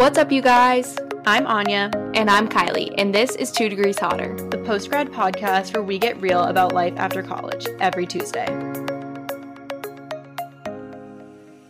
What's up, you guys? I'm Anya, And I'm Kylie, and this is Two Degrees Hotter. the postgrad podcast where we get real about life after college every Tuesday.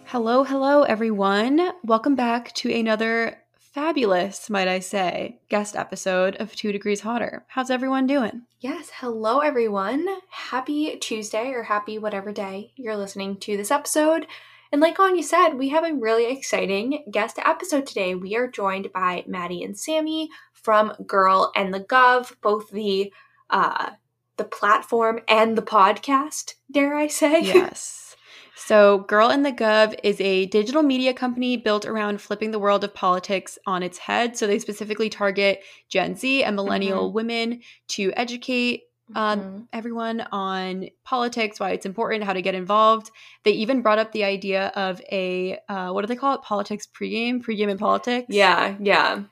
Hello, hello, everyone. Welcome back to another fabulous, might I say, guest episode of Two Degrees Hotter. How's everyone doing? Yes, hello, everyone. Happy Tuesday or happy whatever day you're listening to this episode. And like Anya said, we have a really exciting guest episode today. We are joined by Maddie and Sammy from Girl in the Gov, both the uh, the platform and the podcast, dare I say? Yes. So, Girl in the Gov is a digital media company built around flipping the world of politics on its head. So, they specifically target Gen Z and millennial women to educate uh, Mhm. everyone on politics, why it's important, how to get involved. They even brought up the idea of a uh, what do they call it? Politics pregame, pregame in politics. Yeah, yeah.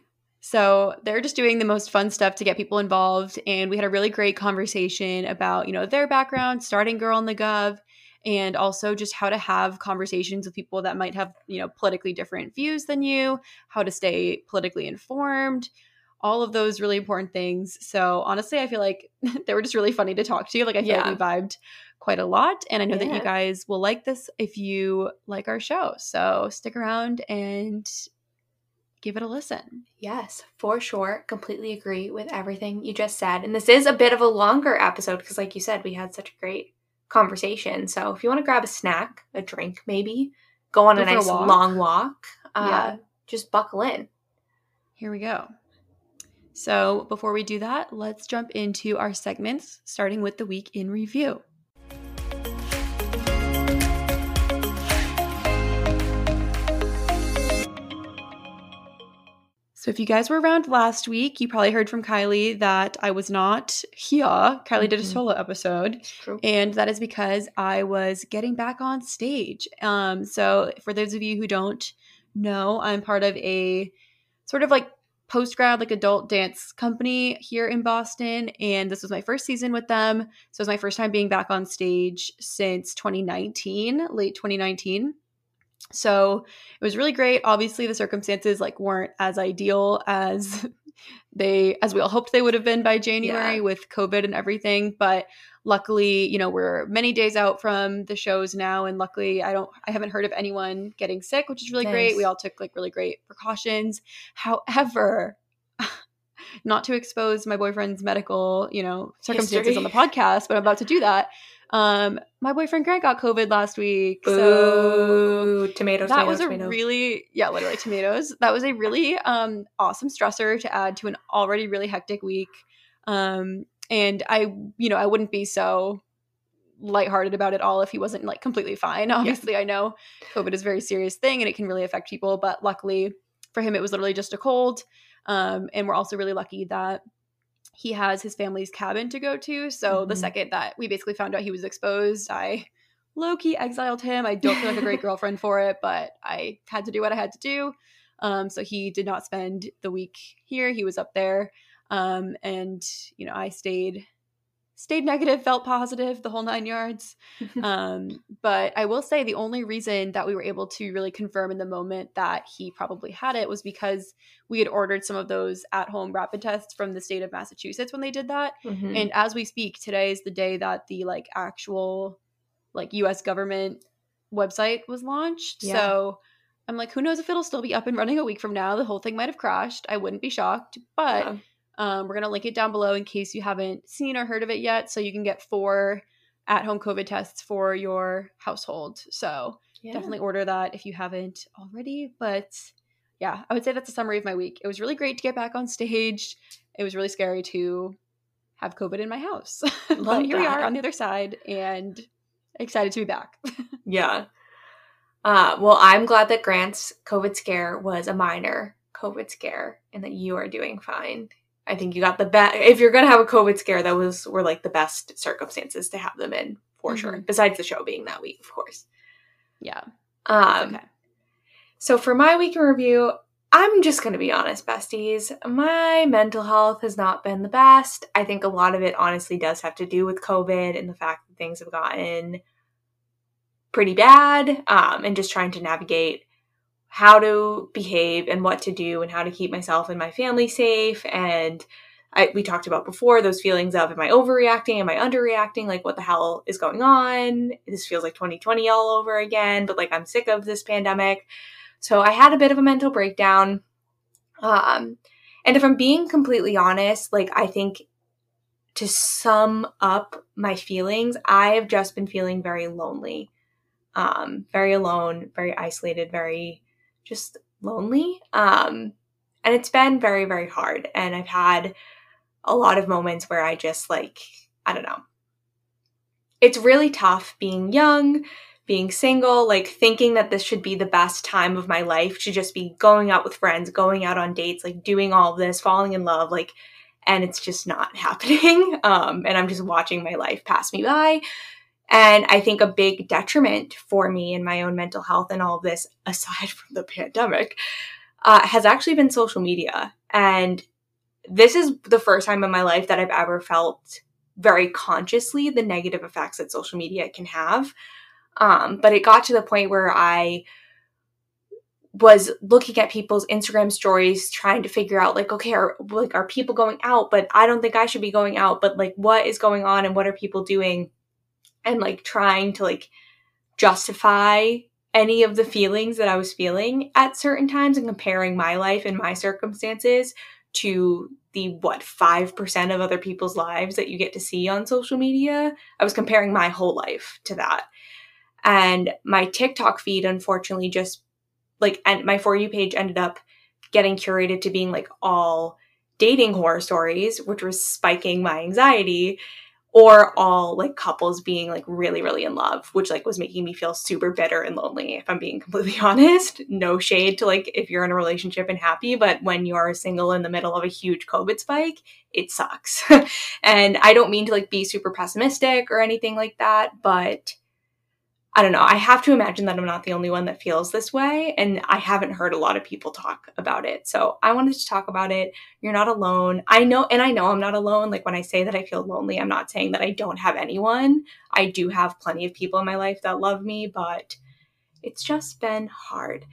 So they're just doing the most fun stuff to get people involved, and we had a really great conversation about you know their background, starting Girl in the Gov, and also just how to have conversations with people that might have you know politically different views than you, how to stay politically informed, all of those really important things. So honestly, I feel like they were just really funny to talk to. Like I feel Yeah. like we vibed quite a lot, and I know that you guys will like this if you like our show. So stick around and give it a listen. Yes, for sure. Completely agree with everything you just said. And this is a bit of a longer episode because, like you said, we had such a great conversation. So if you want to grab a snack, a drink, maybe go on Go a for a nice walk. long walk, uh, Yeah. just buckle in. Here we go. So, before we do that, let's jump into our segments, starting with the week in review. So, if you guys were around last week, you probably heard from Kylie that I was not here. Kylie did a solo episode. True. And that is because I was getting back on stage. Um, so, for those of you who don't know, I'm part of a sort of like post grad, like adult dance company here in Boston. And this was my first season with them. So, it was my first time being back on stage since 2019, late 2019. So it was really great. Obviously, the circumstances like weren't as ideal as they as we all hoped they would have been by January Yeah. with COVID and everything. But luckily, you know, we're many days out from the shows now, and luckily, I don't, I haven't heard of anyone getting sick, which is really great. We all took like really great precautions. However. Not to expose my boyfriend's medical, you know, circumstances on the podcast, but I'm about to do that. Um, my boyfriend Grant got COVID last week, so tomatoes, that tomatoes, was a tomatoes. really yeah literally tomatoes. That was a really um awesome stressor to add to an already really hectic week. Um and i you know i wouldn't be so lighthearted about it all if he wasn't like completely fine. Obviously i know covid is a very serious thing and it can really affect people but luckily for him it was literally just a cold. Um and we're also really lucky that he has his family's cabin to go to so the Mhm. second that we basically found out he was exposed i low key exiled him. I don't feel like a great girlfriend for it, but I had to do what I had to do. Um, so he did not spend the week here. He was up there, um, and you know I stayed stayed negative, felt positive, the whole nine yards. Um, but I will say the only reason that we were able to really confirm in the moment that he probably had it was because we had ordered some of those at home rapid tests from the state of Massachusetts when they did that. Mhm. And as we speak, today is the day that the like actual like US government website was launched. Yeah. So I'm like, who knows if it'll still be up and running a week from now? The whole thing might have crashed. I wouldn't be shocked. But Yeah. Um, we're gonna link it down below in case you haven't seen or heard of it yet. So you can get four at-home COVID tests for your household. So Yeah. definitely order that if you haven't already. But yeah, I would say that's a summary of my week. It was really great to get back on stage. It was really scary to have COVID in my house. but here we are on the other side and excited to be back. Yeah. Uh, well, I'm glad that Grant's COVID scare was a minor COVID scare and that you are doing fine. I think you got the best. If you're gonna have a COVID scare, that was were like the best circumstances to have them in for sure. Mhm. Besides the show being that week, of course. yeah. Um, okay. So for my week in review, I'm just going to be honest, besties. My mental health has not been the best. I think a lot of it honestly does have to do with COVID and the fact that things have gotten pretty bad um, and just trying to navigate how to behave and what to do and how to keep myself and my family safe and I, we talked about before those feelings of am I overreacting? Am I underreacting? Like, what the hell is going on? This feels like 2020 all over again, but like I'm sick of this pandemic. So I had a bit of a mental breakdown. Um, and if I'm being completely honest, like I think to sum up my feelings, I have just been feeling very lonely, um, very alone, very isolated, very just lonely. Um, and it's been very, very hard. And I've had a lot of moments where I just like, I don't know. It's really tough being young, being single, like thinking that this should be the best time of my life to just be going out with friends, going out on dates, like doing all this, falling in love, like, and it's just not happening. Um, and I'm just watching my life pass me by. And I think a big detriment for me in my own mental health and all of this, aside from the pandemic, uh, has actually been social media. And this is the first time in my life that I've ever felt very consciously the negative effects that social media can have. Um, but it got to the point where I was looking at people's Instagram stories, trying to figure out like, okay, are like are people going out? But I don't think I should be going out. But like, what is going on and what are people doing? And like trying to like justify any of the feelings that I was feeling at certain times and comparing my life and my circumstances to the what 5% of other people's lives that you get to see on social media. I was comparing my whole life to that. And my TikTok feed unfortunately just like and my for you page ended up getting curated to being like all dating horror stories, which was spiking my anxiety or all like couples being like really really in love which like was making me feel super bitter and lonely if i'm being completely honest. No shade to like if you're in a relationship and happy but when you're single in the middle of a huge covid spike it sucks. And i don't mean to like be super pessimistic or anything like that but I don't know. I have to imagine that I'm not the only one that feels this way. And I haven't heard a lot of people talk about it. So I wanted to talk about it. You're not alone. I know, and I know I'm not alone. Like when I say that I feel lonely, I'm not saying that I don't have anyone. I do have plenty of people in my life that love me, but it's just been hard.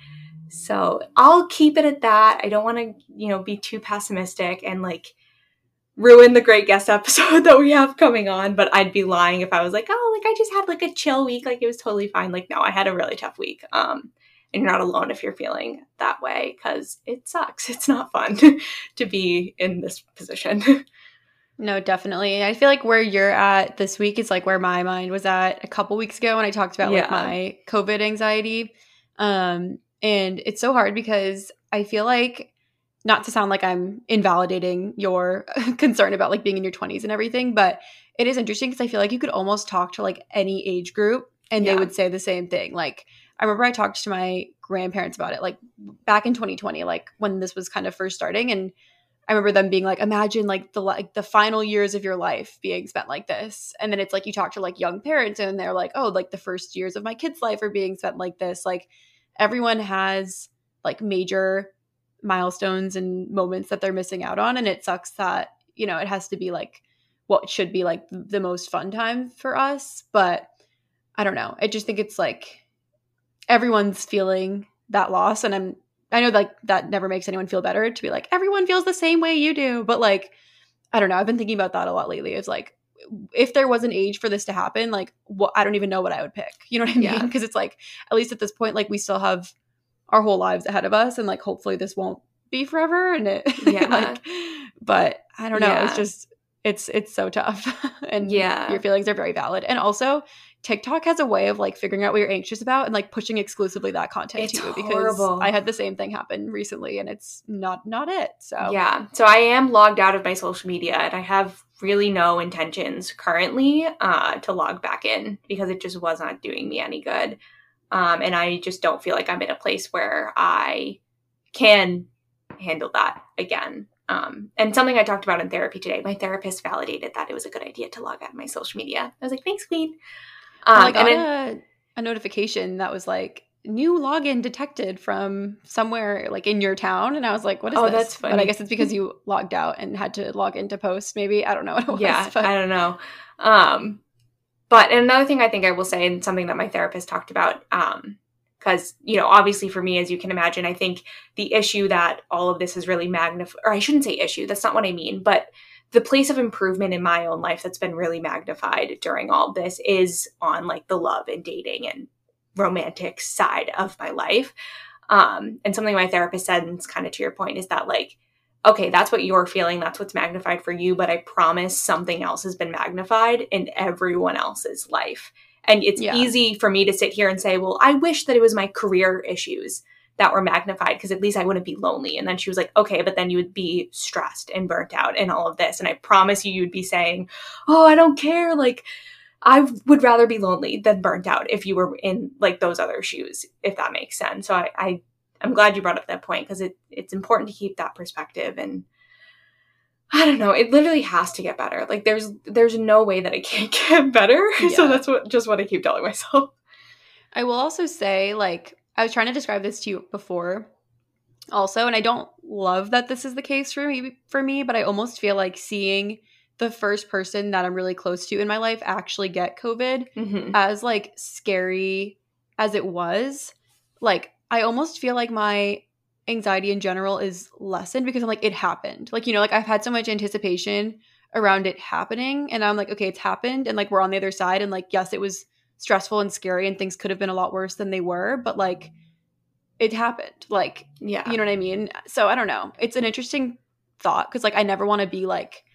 So I'll keep it at that. I don't want to, you know, be too pessimistic and like, ruin the great guest episode that we have coming on, but I'd be lying if I was like, oh, like I just had like a chill week, like it was totally fine. Like, no, I had a really tough week. Um, and you're not alone if you're feeling that way because it sucks. It's not fun to be in this position. No, definitely. I feel like where you're at this week is like where my mind was at a couple weeks ago when I talked about yeah. like my COVID anxiety. Um, and it's so hard because I feel like not to sound like I'm invalidating your concern about like being in your 20s and everything, but it is interesting because I feel like you could almost talk to like any age group and yeah. they would say the same thing. Like I remember I talked to my grandparents about it like back in 2020, like when this was kind of first starting and I remember them being like, imagine like the like the final years of your life being spent like this. And then it's like you talk to like young parents and they're like, oh, like the first years of my kid's life are being spent like this. Like everyone has like major milestones and moments that they're missing out on and it sucks that you know it has to be like what should be like the most fun time for us but i don't know. I just think it's like everyone's feeling that loss and i'm i know like that never makes anyone feel better to be like everyone feels the same way you do but like i don't know. I've been thinking about that a lot lately. It's like if there was an age for this to happen like what i don't even know what i would pick. You know what i mean? Because yeah. it's like at least at this point like we still have our whole lives ahead of us and like hopefully this won't be forever and it yeah like but i don't know yeah. it's just it's it's so tough and yeah your feelings are very valid and also tiktok has a way of like figuring out what you're anxious about and like pushing exclusively that content it's to you because horrible. i had the same thing happen recently and it's not not it so yeah so i am logged out of my social media and i have really no intentions currently uh to log back in because it just was not doing me any good um, and I just don't feel like I'm in a place where I can handle that again. Um, and something I talked about in therapy today, my therapist validated that it was a good idea to log out of my social media. I was like, thanks, Queen. Um, I got a, a notification that was like, new login detected from somewhere like in your town and i was like what is oh, this that's funny. but i guess it's because you logged out and had to log into post maybe i don't know what it was yeah but. i don't know um but another thing I think I will say, and something that my therapist talked about, because because you know obviously for me as you can imagine i think the issue that all of this is really magnified or i shouldn't say issue that's not what i mean but the place of improvement in my own life that's been really magnified during all this is on like the love and dating and romantic side of my life. Um and something my therapist said and it's kind of to your point is that like okay, that's what you're feeling, that's what's magnified for you, but I promise something else has been magnified in everyone else's life. And it's yeah. easy for me to sit here and say, well, I wish that it was my career issues that were magnified because at least I wouldn't be lonely. And then she was like, okay, but then you would be stressed and burnt out and all of this. And I promise you, you'd be saying, oh, I don't care. Like, I would rather be lonely than burnt out if you were in like those other shoes, if that makes sense. So I, I I'm glad you brought up that point because it it's important to keep that perspective and I don't know, it literally has to get better. Like there's there's no way that it can't get better. Yeah. So that's what just what I keep telling myself. I will also say like I was trying to describe this to you before also and I don't love that this is the case for me for me, but I almost feel like seeing the first person that I'm really close to in my life actually get COVID mm-hmm. as like scary as it was, like I almost feel like my anxiety in general is lessened because I'm like, it happened. Like, you know, like I've had so much anticipation around it happening. And I'm like, okay, it's happened. And like, we're on the other side. And like, yes, it was stressful and scary and things could have been a lot worse than they were. But like, it happened. Like, yeah. You know what I mean? So I don't know. It's an interesting thought because like, I never want to be like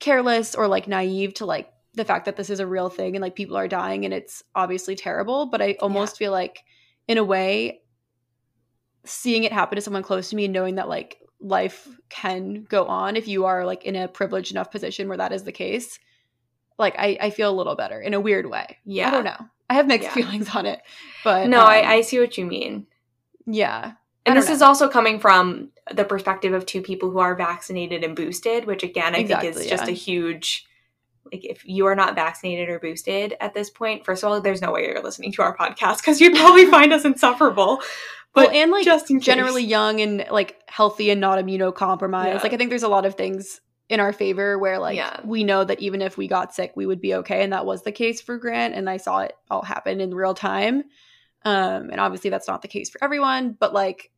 careless or like naive to like the fact that this is a real thing and like people are dying and it's obviously terrible. But I almost yeah. feel like, in a way, seeing it happen to someone close to me and knowing that like life can go on if you are like in a privileged enough position where that is the case, like I, I feel a little better in a weird way. Yeah. I don't know. I have mixed yeah. feelings on it. But No, um, I, I see what you mean. Yeah. And this know. is also coming from the perspective of two people who are vaccinated and boosted, which again I exactly, think is just a huge like if you are not vaccinated or boosted at this point, first of all, there's no way you're listening to our podcast because you'd probably find us insufferable. But well, and like just generally young and like healthy and not immunocompromised. Yeah. Like I think there's a lot of things in our favor where like yeah. we know that even if we got sick, we would be okay, and that was the case for Grant. And I saw it all happen in real time. Um, and obviously that's not the case for everyone, but like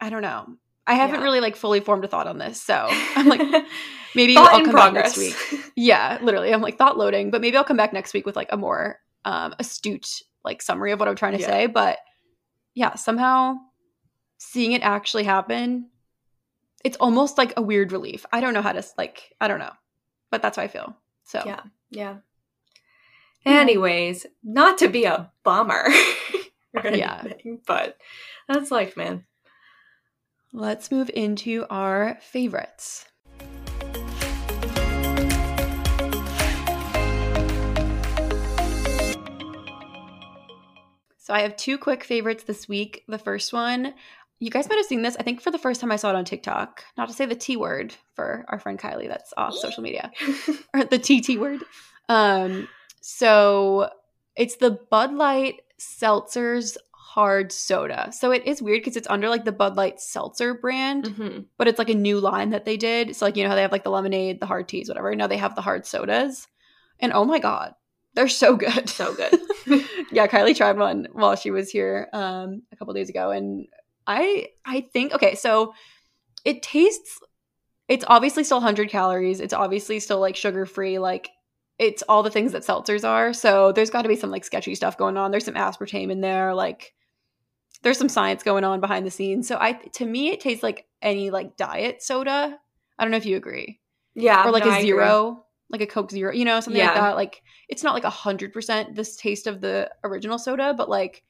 I don't know. I haven't yeah. really like fully formed a thought on this, so I'm like maybe I'll come progress. back next week. Yeah, literally, I'm like thought loading, but maybe I'll come back next week with like a more um, astute like summary of what I'm trying to yeah. say. But yeah, somehow seeing it actually happen, it's almost like a weird relief. I don't know how to like, I don't know, but that's how I feel. So yeah, yeah. Anyways, not to be a bummer, anything, yeah, but that's life, man. Let's move into our favorites. So I have two quick favorites this week. The first one, you guys might have seen this. I think for the first time I saw it on TikTok. Not to say the T word for our friend Kylie that's off social media. or the TT word. Um so it's the Bud Light Seltzers hard soda. So it is weird because it's under like the Bud Light Seltzer brand, mm-hmm. but it's like a new line that they did. So like you know how they have like the lemonade, the hard teas, whatever. Now they have the hard sodas. And oh my god, they're so good. So good. yeah, Kylie tried one while she was here um, a couple days ago, and I I think okay, so it tastes. It's obviously still 100 calories. It's obviously still like sugar free. Like it's all the things that seltzers are. So there's got to be some like sketchy stuff going on. There's some aspartame in there. Like there's some science going on behind the scenes. So I to me it tastes like any like diet soda. I don't know if you agree. Yeah. Or like no, a zero like a Coke Zero, you know, something yeah. like that. Like it's not like a hundred percent this taste of the original soda, but like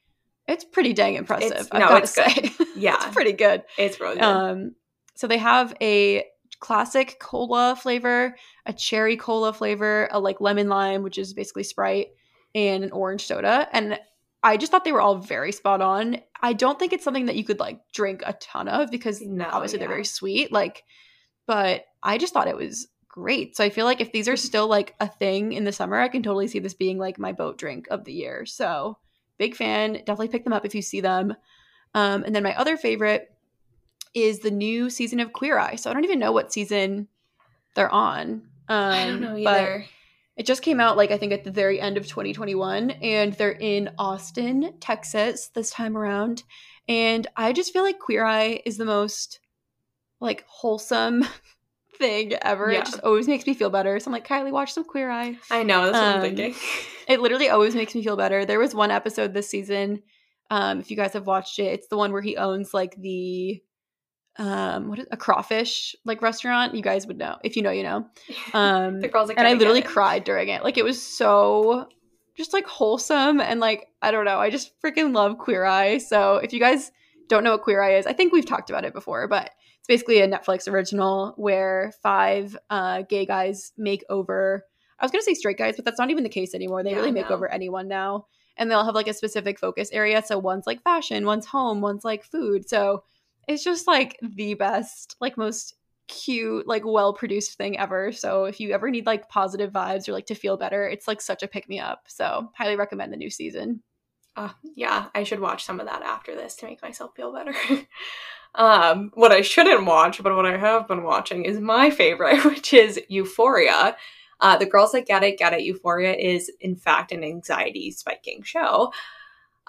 it's pretty dang impressive. It's, I've no, got to say, yeah, it's pretty good. It's really good. Um, so they have a classic cola flavor, a cherry cola flavor, a like lemon lime, which is basically Sprite, and an orange soda. And I just thought they were all very spot on. I don't think it's something that you could like drink a ton of because no, obviously yeah. they're very sweet. Like, but I just thought it was great. So I feel like if these are mm-hmm. still like a thing in the summer, I can totally see this being like my boat drink of the year. So big fan. Definitely pick them up if you see them. Um, and then my other favorite is the new season of Queer Eye. So I don't even know what season they're on. Um, I don't know either. It just came out like I think at the very end of 2021 and they're in Austin, Texas this time around. And I just feel like Queer Eye is the most like wholesome thing ever. Yeah. It just always makes me feel better. So I'm like, Kylie, watch some Queer Eye. I know, that's what I'm Um, thinking. It literally always makes me feel better. There was one episode this season. Um, if you guys have watched it, it's the one where he owns like the um what is a crawfish like restaurant. You guys would know. If you know, you know. Um the girls like and I literally cried during it. Like it was so just like wholesome and like I don't know. I just freaking love Queer Eye. So if you guys don't know what Queer Eye is, I think we've talked about it before, but it's basically a Netflix original where five uh, gay guys make over. I was gonna say straight guys, but that's not even the case anymore. They Yeah, really make over anyone now, and they'll have like a specific focus area. So one's like fashion, one's home, one's like food. So it's just like the best, like most cute, like well produced thing ever. So if you ever need like positive vibes or like to feel better, it's like such a pick me up. So highly recommend the new season. Uh, yeah, I should watch some of that after this to make myself feel better. um, what I shouldn't watch, but what I have been watching is my favorite, which is Euphoria. Uh, the Girls That Get It, Get It. Euphoria is, in fact, an anxiety spiking show.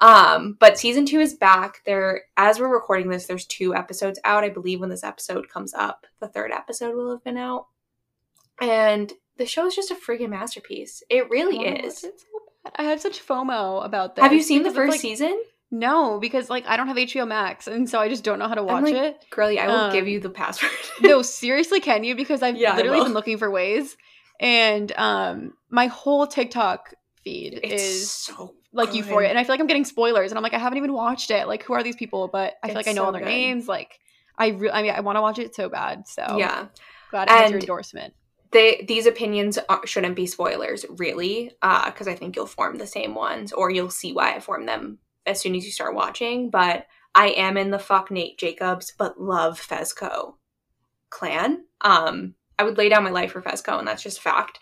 Um, but season two is back. There, as we're recording this, there's two episodes out. I believe when this episode comes up, the third episode will have been out. And the show is just a freaking masterpiece. It really I is. it so bad. I have such FOMO about this. Have you seen the first like, season? No, because like I don't have HBO Max, and so I just don't know how to watch like, it. Girlie, I will Um, give you the password. no, seriously, can you? Because I've Yeah, literally been looking for ways, and um, my whole TikTok feed it's is so like good. Euphoria, and I feel like I'm getting spoilers, and I'm like, I haven't even watched it. Like, who are these people? But I feel like I know so all their good. names. Like, I re- I mean, I want to watch it so bad. So Yeah, glad it has your And- endorsement. they these opinions are, shouldn't be spoilers, really, because I think you'll form the same ones, or you'll see why I formed them as soon as you start watching. But I am in the fuck Nate Jacobs, but love Fezco clan. Um, I would lay down my life for Fezco, and that's just fact.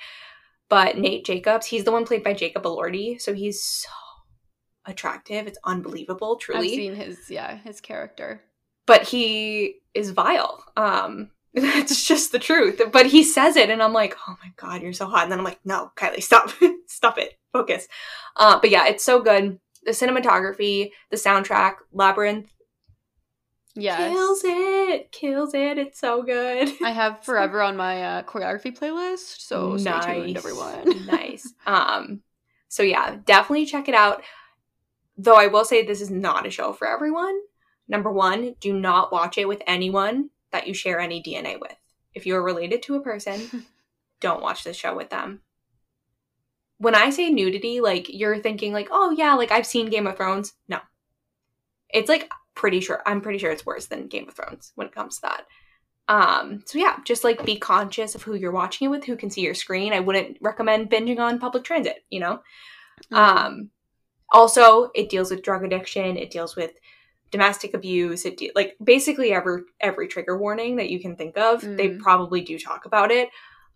But Nate Jacobs, he's the one played by Jacob Elordi, so he's so attractive. It's unbelievable, truly. I've seen his yeah his character. but he is vile. Um, that's just the truth. But he says it, and I'm like, oh my god, you're so hot. And then I'm like, no, Kylie, stop, stop it, focus. Uh, but yeah, it's so good. The cinematography, the soundtrack, Labrinth Yes. kills it, kills it. It's so good. I have forever on my uh, choreography playlist, so stay tuned, everyone. nice. Um, so yeah, definitely check it out. Though I will say this is not a show for everyone. Number one, do not watch it with anyone that you share any DNA with. If you are related to a person, don't watch this show with them. When I say nudity, like you're thinking like, oh yeah, like I've seen Game of Thrones. No. It's like pretty sure I'm pretty sure it's worse than Game of Thrones when it comes to that. Um, so yeah, just like be conscious of who you're watching it with, who can see your screen. I wouldn't recommend binging on public transit, you know? Um, also, it deals with drug addiction, it deals with domestic abuse, it de- like basically every every trigger warning that you can think of, they Mm. probably do talk about it.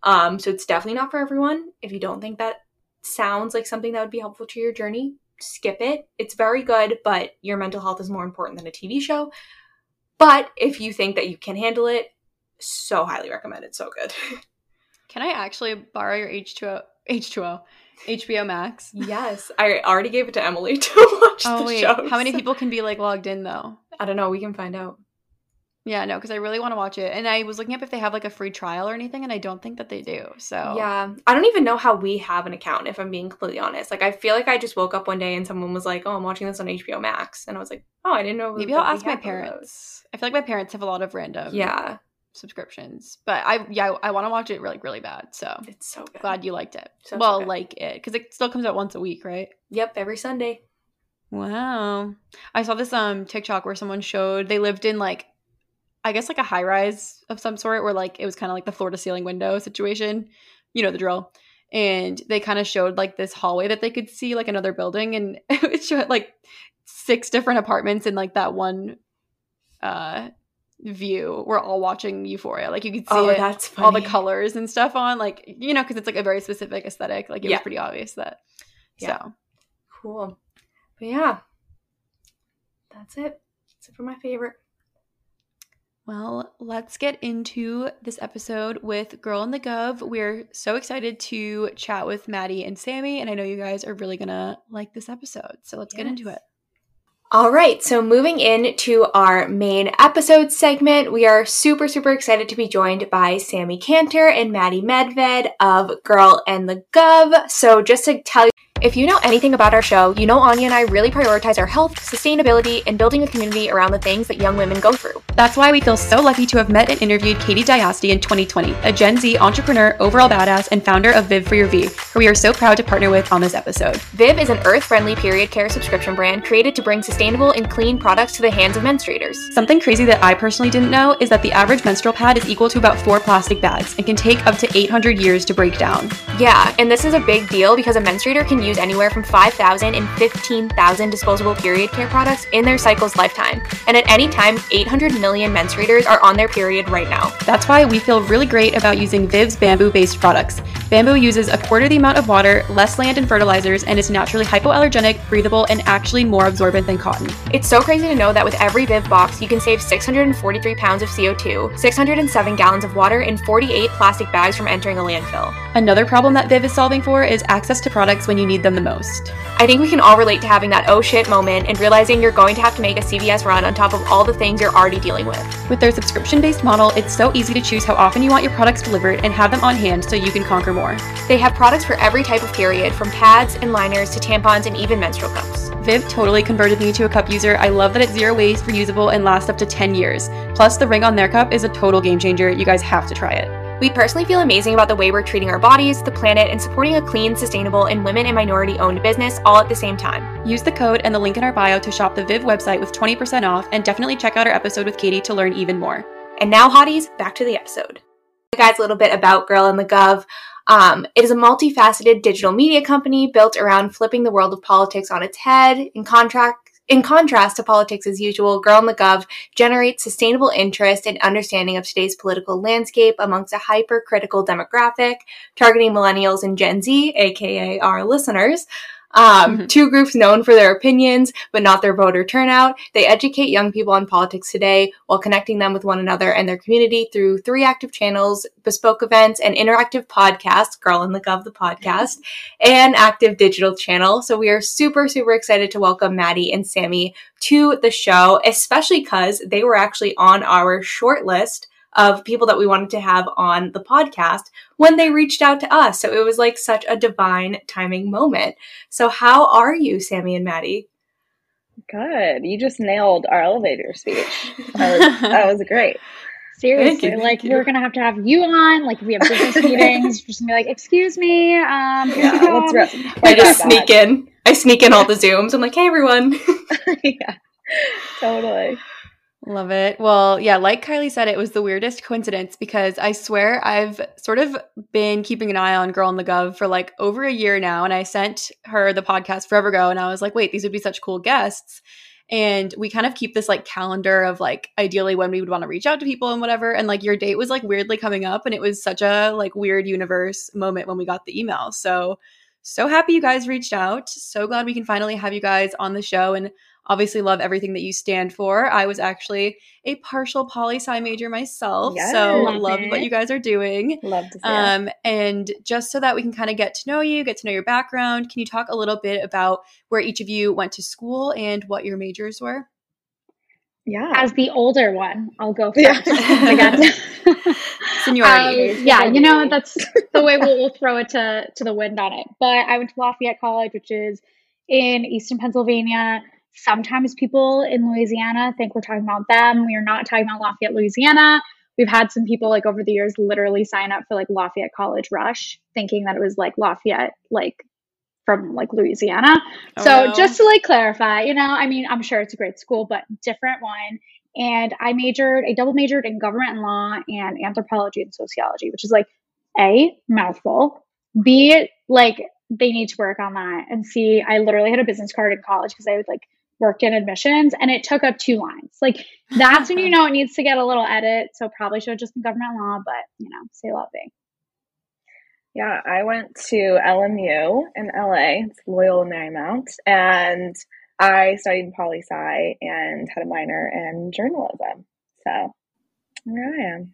Um, so it's definitely not for everyone. If you don't think that sounds like something that would be helpful to your journey, skip it. It's very good, but your mental health is more important than a TV show. But if you think that you can handle it, so highly recommend it. So good. Can I actually borrow your H2O H2O HBO Max? yes, I already gave it to Emily to watch Oh the wait, show. how many people can be like logged in though? I don't know. We can find out. Yeah, no, because I really want to watch it, and I was looking up if they have like a free trial or anything, and I don't think that they do. So Yeah, I don't even know how we have an account. If I'm being completely honest, like I feel like I just woke up one day and someone was like, "Oh, I'm watching this on HBO Max," and I was like, "Oh, I didn't know." maybe I'll ask my had one of those." parents. I feel like my parents have a lot of random Yeah, subscriptions, but I yeah I want to watch it really really bad. So it's so good. glad you liked it. So, so well, good. like it because it still comes out once a week, right? Yep, every Sunday. Wow. I saw this um TikTok where someone showed they lived in like I guess like a high rise of some sort where like it was kind of like the floor to ceiling window situation. You know the drill. And they kind of showed like this hallway that they could see like another building and it showed like six different apartments in like that one uh view. We're all watching Euphoria. Like you could see oh, it that's all the colors and stuff on like you know because it's like a very specific aesthetic. Like it Yeah. was pretty obvious that. Yeah. So Cool. But yeah, that's it. That's it for my favorite. Well, let's get into this episode with Girl in the Gov. We're so excited to chat with Maddie and Sammy, and I know you guys are really gonna like this episode. So let's yes. get into it. All right, so moving into our main episode segment, we are super, super excited to be joined by Sammy Kanter and Maddie Medved of Girl in the Gov. So, just to tell you, if you know anything about our show, you know Anya and I really prioritize our health, sustainability, and building a community around the things that young women go through. That's why we feel so lucky to have met and interviewed Katie Diasti in 2020, a Gen Z entrepreneur, overall badass, and founder of Viv for Your V, who we are so proud to partner with on this episode. Viv is an earth friendly period care subscription brand created to bring sustainable and clean products to the hands of menstruators. Something crazy that I personally didn't know is that the average menstrual pad is equal to about four plastic bags and can take up to 800 years to break down. Yeah, and this is a big deal because a menstruator can use anywhere from 5,000 and 15,000 disposable period care products in their cycle's lifetime. And at any time, 800 million menstruators are on their period right now. That's why we feel really great about using Viv's bamboo based products. Bamboo uses a quarter the amount of water, less land and fertilizers, and is naturally hypoallergenic, breathable, and actually more absorbent than cotton. It's so crazy to know that with every Viv box, you can save 643 pounds of CO2, 607 gallons of water, and 48 plastic bags from entering a landfill. Another problem that Viv is solving for is access to products when you need them the most most. I think we can all relate to having that oh shit moment and realizing you're going to have to make a CVS run on top of all the things you're already dealing with. With their subscription based model, it's so easy to choose how often you want your products delivered and have them on hand so you can conquer more. They have products for every type of period, from pads and liners to tampons and even menstrual cups. Viv totally converted me to a cup user. I love that it's zero waste, reusable, and lasts up to 10 years. Plus, the ring on their cup is a total game changer. You guys have to try it. We personally feel amazing about the way we're treating our bodies, the planet, and supporting a clean, sustainable, and women and minority owned business all at the same time. Use the code and the link in our bio to shop the Viv website with 20% off, and definitely check out our episode with Katie to learn even more. And now, hotties, back to the episode. Guys, a little bit about Girl in the Gov. Um, it is a multifaceted digital media company built around flipping the world of politics on its head. In contract, in contrast to politics as usual, Girl in the Gov generates sustainable interest and understanding of today's political landscape amongst a hypercritical demographic targeting millennials and Gen Z, aka our listeners. Um, mm-hmm. Two groups known for their opinions, but not their voter turnout. They educate young people on politics today while connecting them with one another and their community through three active channels, bespoke events, and interactive podcasts, Girl in the Gov, the podcast, and active digital channel. So we are super, super excited to welcome Maddie and Sammy to the show, especially because they were actually on our short list of people that we wanted to have on the podcast when they reached out to us. So it was like such a divine timing moment. So, how are you, Sammy and Maddie? Good. You just nailed our elevator speech. That was, that was great. Seriously, like we're gonna have to have you on. Like if we have business meetings, just gonna be like, "Excuse me, um, yeah, let's I just sneak in. I sneak in all the zooms. I'm like, "Hey, everyone." yeah, totally. Love it. Well, yeah, like Kylie said, it was the weirdest coincidence because I swear I've sort of been keeping an eye on Girl in the Gov for like over a year now. And I sent her the podcast forever ago and I was like, wait, these would be such cool guests. And we kind of keep this like calendar of like ideally when we would want to reach out to people and whatever. And like your date was like weirdly coming up and it was such a like weird universe moment when we got the email. So, so happy you guys reached out. So glad we can finally have you guys on the show. And obviously love everything that you stand for. I was actually a partial poli sci major myself, yes, so love, love what you guys are doing. Love to see um, And just so that we can kind of get to know you, get to know your background, can you talk a little bit about where each of you went to school and what your majors were? Yeah. As the older one, I'll go first. Yeah. I got Seniority. Um, yeah, you know that's the way we'll, we'll throw it to to the wind on it. But I went to Lafayette College, which is in Eastern Pennsylvania. Sometimes people in Louisiana think we're talking about them. We are not talking about Lafayette, Louisiana. We've had some people like over the years literally sign up for like Lafayette College Rush, thinking that it was like Lafayette, like from like Louisiana. Oh, so no. just to like clarify, you know, I mean, I'm sure it's a great school, but different one. And I majored, I double majored in government and law and anthropology and sociology, which is like A, mouthful. B, like they need to work on that. And C, I literally had a business card in college because I would like worked in admissions and it took up two lines. Like that's when you know it needs to get a little edit. So probably should have just been government law, but you know, say love me. Yeah, I went to LMU in LA, it's Loyola Marymount, and I studied poli sci and had a minor in journalism. So Here I am.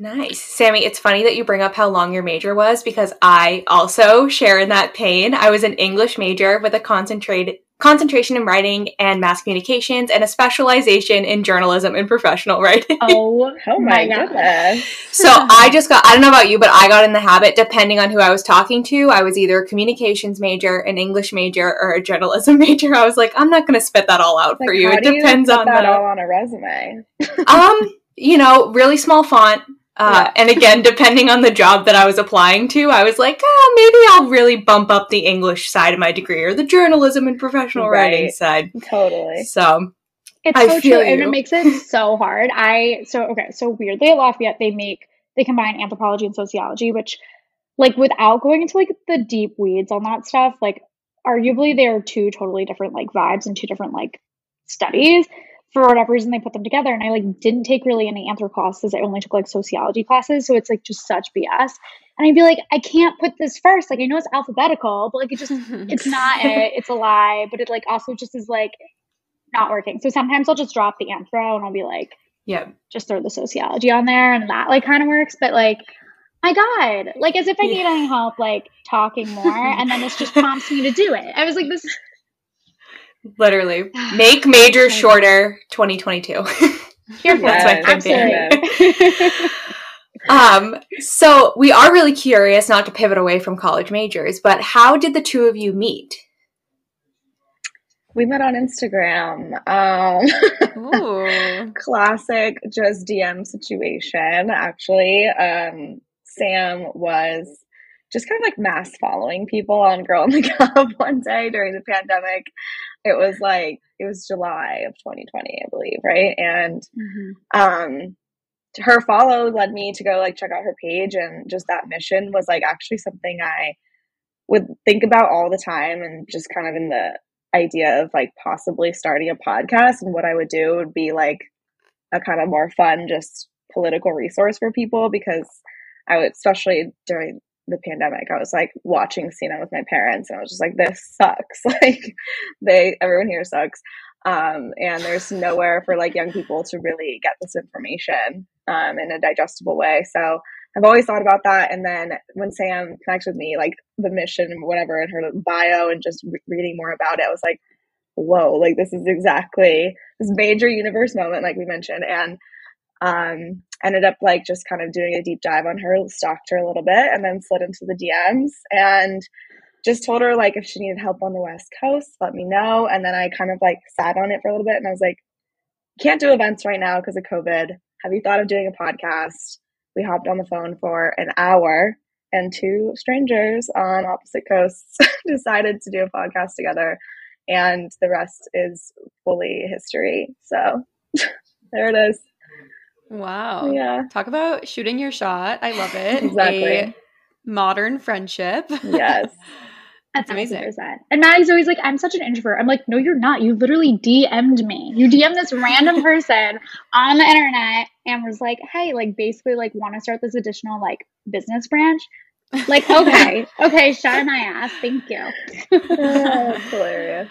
Nice. Sammy, it's funny that you bring up how long your major was because I also share in that pain. I was an English major with a concentrated concentration in writing and mass communications and a specialization in journalism and professional writing. Oh, Oh my goodness. so I just got I don't know about you, but I got in the habit depending on who I was talking to, I was either a communications major, an English major, or a journalism major. I was like, I'm not gonna spit that all out Like, for you. how It do you depends put on that the all on a resume. um, you know, really small font. Uh, and again, depending on the job that I was applying to, I was like, ah, maybe I'll really bump up the English side of my degree or the journalism and professional writing side. Totally. So, It's I so feel true, and it makes it so hard. I so okay, so weirdly at Lafayette they make they combine anthropology and sociology, which like without going into like the deep weeds on that stuff, like arguably they are two totally different like vibes and two different like studies. For whatever reason they put them together, and I like didn't take really any anthro classes. I only took like sociology classes, so it's like just such BS. And I'd be like, I can't put this first. Like I know it's alphabetical, but like it just it's not it. It's a lie, but it like also just is like not working. So sometimes I'll just drop the anthro and I'll be like, yeah. just throw the sociology on there, and that like kind of works. But like, my God, like as if I need any help like talking more, and then this just prompts me to do it. I was like, this is Literally. Make major shorter 2022. here for That's my Yes, thinking. absolutely. um, so we are really curious, not to pivot away from college majors, but how did the two of you meet? We met on Instagram. Um, Ooh. classic just DM situation, actually. Um, Sam was just kind of like mass following people on Girl in the Cup one day during the pandemic. It was like, it was July of 2020, I believe, right? And Mhm. um her follow led me to go like check out her page and just that mission was like actually something I would think about all the time and just kind of in the idea of like possibly starting a podcast and what I would do would be like a kind of more fun just political resource for people because I would especially during the pandemic I was like watching CNN with my parents and I was just like this sucks. Like they everyone here sucks. Um, and there's nowhere for like young people to really get this information um, in a digestible way. So i've always thought about that and then when sam connects with me like the mission whatever in her bio and just re- reading more about it i was like whoa like this is exactly this major universe moment like we mentioned and um ended up like just kind of doing a deep dive on her stalked her a little bit and then slid into the dms and just told her like if she needed help on the west coast let me know. And then i kind of like sat on it for a little bit and i was like can't do events right now because of covid. Have you thought of doing a podcast? We hopped on the phone for an hour and two strangers on opposite coasts decided to do a podcast together and the rest is fully history. So there it is Wow. yeah Talk about shooting your shot. I love it. Exactly. A modern friendship. yes That's amazing. amazing. And Maddie's always like, I'm such an introvert. I'm like, no, you're not. You literally DM'd me. You DM'd this random person on the internet and was like, hey, like basically like want to start this additional like business branch. Like, okay, okay, shut my ass. Thank you. That's hilarious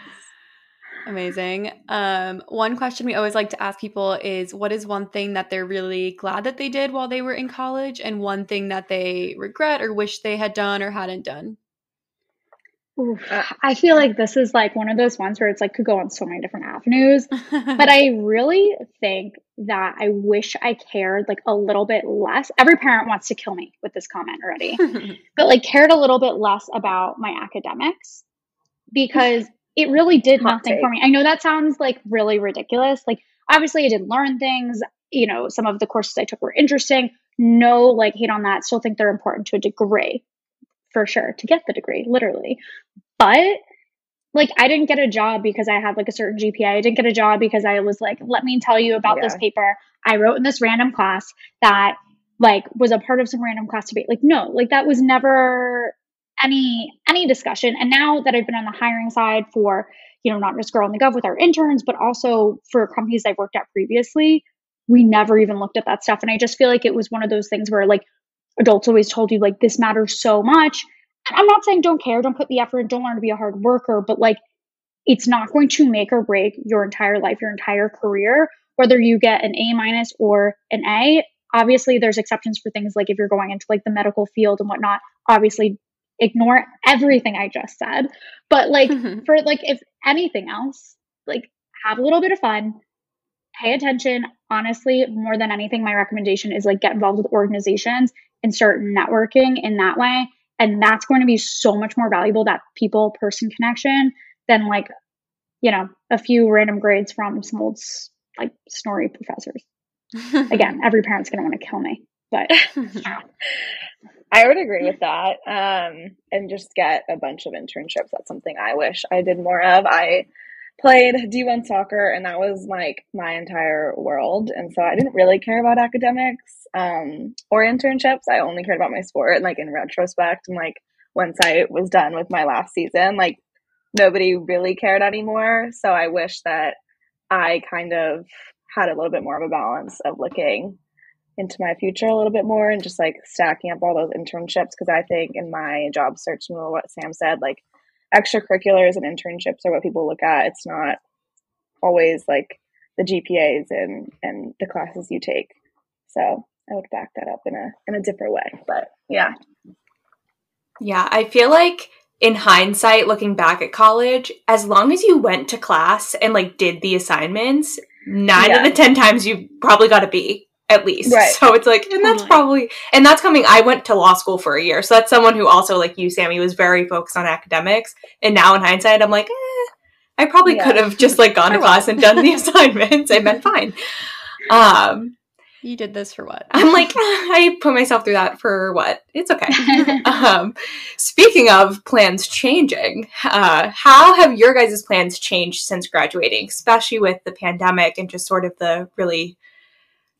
Amazing. Um, one question we always like to ask people is what is one thing that they're really glad that they did while they were in college, and one thing that they regret or wish they had done or hadn't done? Oof. Uh, I feel like this is like one of those ones where it's like could go on so many different avenues. but I really think that I wish I cared like a little bit less. Every parent wants to kill me with this comment already, but like cared a little bit less about my academics because it really did Hot nothing for me. I know that sounds like really ridiculous. Like, obviously, I didn't learn things. You know, some of the courses I took were interesting. No, like, hate on that. Still think they're important to a degree for sure to get the degree, literally. But like I didn't get a job because I had like a certain GPA. I didn't get a job because I was like, let me tell you about this paper I wrote in this random class that like was a part of some random class debate. Like no, like that was never any any discussion. And now that I've been on the hiring side for, you know, not just Girl in the Gov with our interns, but also for companies I've worked at previously, we never even looked at that stuff. And I just feel like it was one of those things where like adults always told you like this matters so much. And I'm not saying don't care, don't put the effort, don't learn to be a hard worker, but like it's not going to make or break your entire life, your entire career whether you get an A minus or an A. Obviously, there's exceptions for things like if you're going into like the medical field and whatnot. Obviously, ignore everything I just said. But like mm-hmm. for like if anything else, like have a little bit of fun, pay attention. Honestly, more than anything, my recommendation is like get involved with organizations and start networking in that way. And that's going to be so much more valuable that people person connection than like, you know, a few random grades from some old like snorry professors. Again, every parent's going to want to kill me, but I would agree with that. Um, and just get a bunch of internships. That's something I wish I did more of. I played D1 soccer and that was like my entire world. And so I didn't really care about academics um, or internships. I only cared about my sport. And like in retrospect, and like once I was done with my last season, like nobody really cared anymore. So I wish that I kind of had a little bit more of a balance of looking into my future a little bit more and just like stacking up all those internships because I think in my job search, and what Sam said, like extracurriculars and internships are what people look at. It's not always like the GPAs and and the classes you take. So I would back that up in a in a different way. But yeah. Yeah, I feel like in hindsight, looking back at college, as long as you went to class and like did the assignments, nine yeah. of the ten times you probably got a B at least. Right. So it's like, and that's probably, and that's coming. I went to law school for a year, so that's someone who also, like you, Sammy, was very focused on academics. And now in hindsight, I'm like, eh, I probably yeah. could have just like gone to class and done the assignments and been fine. Um, you did this for what? I'm like, I put myself through that for what? It's okay. um, speaking of plans changing, uh, how have your guys' plans changed since graduating, especially with the pandemic and just sort of the really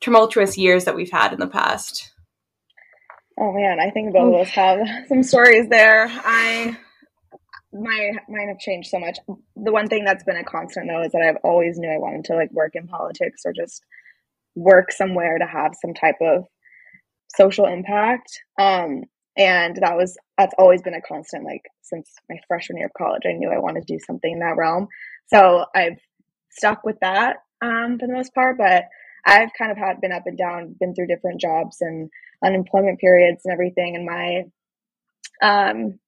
tumultuous years that we've had in the past. Oh man, I think both of us have some stories there. I my mine have changed so much. The one thing that's been a constant though is that I've always knew I wanted to like work in politics or just work somewhere to have some type of social impact. Um, and that was that's always been a constant like since my freshman year of college. I knew I wanted to do something in that realm. So I've stuck with that um, for the most part, but I've kind of had been up and down, been through different jobs and unemployment periods and everything. And my, um,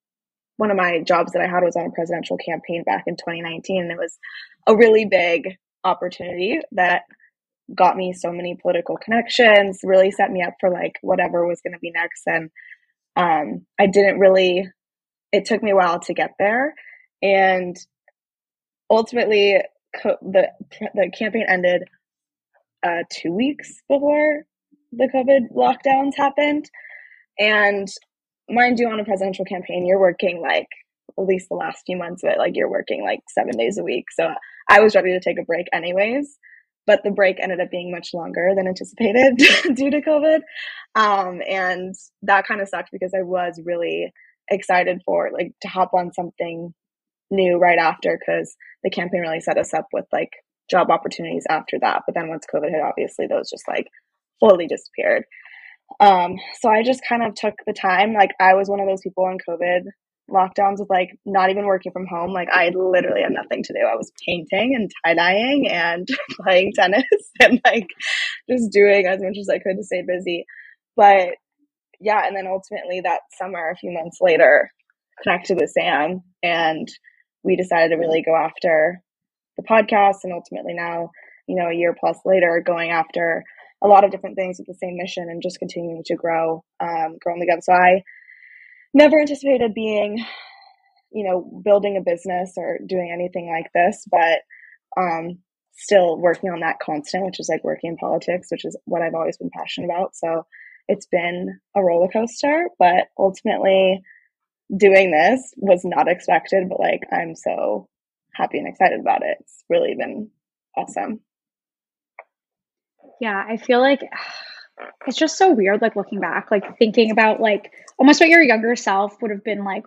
one of my jobs that I had was on a presidential campaign back in 2019. And it was a really big opportunity that got me so many political connections, really set me up for like whatever was going to be next. And um, I didn't really, it took me a while to get there. And ultimately, co- the, the campaign ended uh, two weeks before the COVID lockdowns happened. And mind you, on a presidential campaign, you're working like at least the last few months of it, like you're working like seven days a week. So I was ready to take a break anyways. But the break ended up being much longer than anticipated due to COVID. Um, and that kind of sucked because I was really excited for like to hop on something new right after because the campaign really set us up with like job opportunities after that. But then once COVID hit, obviously those just like fully disappeared. Um, so I just kind of took the time. Like I was one of those people on COVID lockdowns with like not even working from home. Like I literally had nothing to do. I was painting and tie dyeing and playing tennis and like just doing as much as I could to stay busy. But yeah, and then ultimately that summer, a few months later, connected with Sam and we decided to really go after the podcast and ultimately now you know a year plus later going after a lot of different things with the same mission and just continuing to grow um, growing together so i never anticipated being you know building a business or doing anything like this but um, still working on that constant which is like working in politics which is what i've always been passionate about. So it's been a roller coaster but ultimately doing this was not expected but like i'm so happy and excited about it. It's really been awesome. Yeah, I feel like it's just so weird like looking back, like thinking about like almost what your younger self would have been like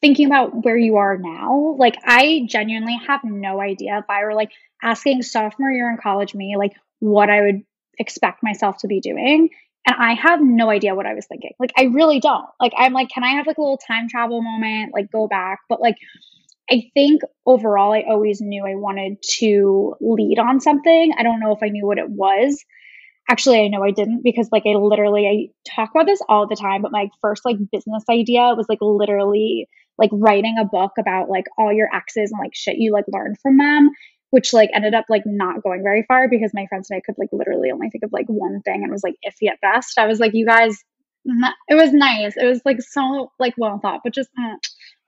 thinking about where you are now. Like I genuinely have no idea if I were like asking sophomore year in college me like what I would expect myself to be doing. And I have no idea what I was thinking. Like I really don't. Like I'm like, can I have like a little time travel moment, like go back? But like I think overall, I always knew I wanted to lead on something. I don't know if I knew what it was. Actually, I know I didn't because, like, I literally I talk about this all the time. But my first like business idea was like literally like writing a book about like all your exes and like shit you like learned from them, which like ended up like not going very far because my friends and I could like literally only think of like one thing and was like iffy at best. I was like, you guys, it was nice. It was like so like well thought, but just. Mm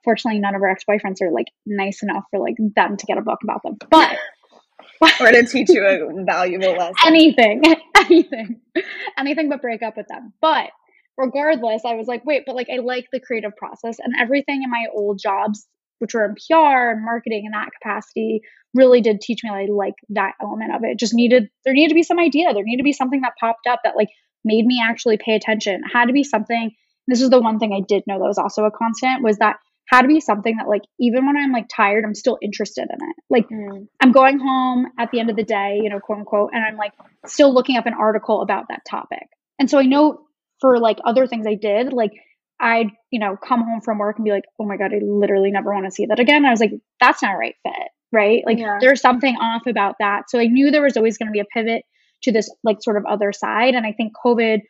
fortunately none of our ex-boyfriends are like nice enough for like them to get a book about them. But or to teach you a valuable lesson. Anything anything anything but break up with them. But regardless i was like wait but like i like the creative process and everything in my old jobs which were in pr and marketing in that capacity really did teach me i like that element of it just needed there needed to be some idea. There needed to be something that popped up that like made me actually pay attention. It had to be something this is the one thing i did know that was also a constant was that had to be something that like even when I'm like tired, I'm still interested in it. Like mm. I'm going home at the end of the day, you know, quote unquote, and I'm like still looking up an article about that topic. And so I know for like other things I did, like I'd, you know, come home from work and be like, oh my God, I literally never want to see that again. I was like, that's not right fit, right? Like yeah. there's something off about that. So I knew there was always going to be a pivot to this like sort of other side. And I think COVID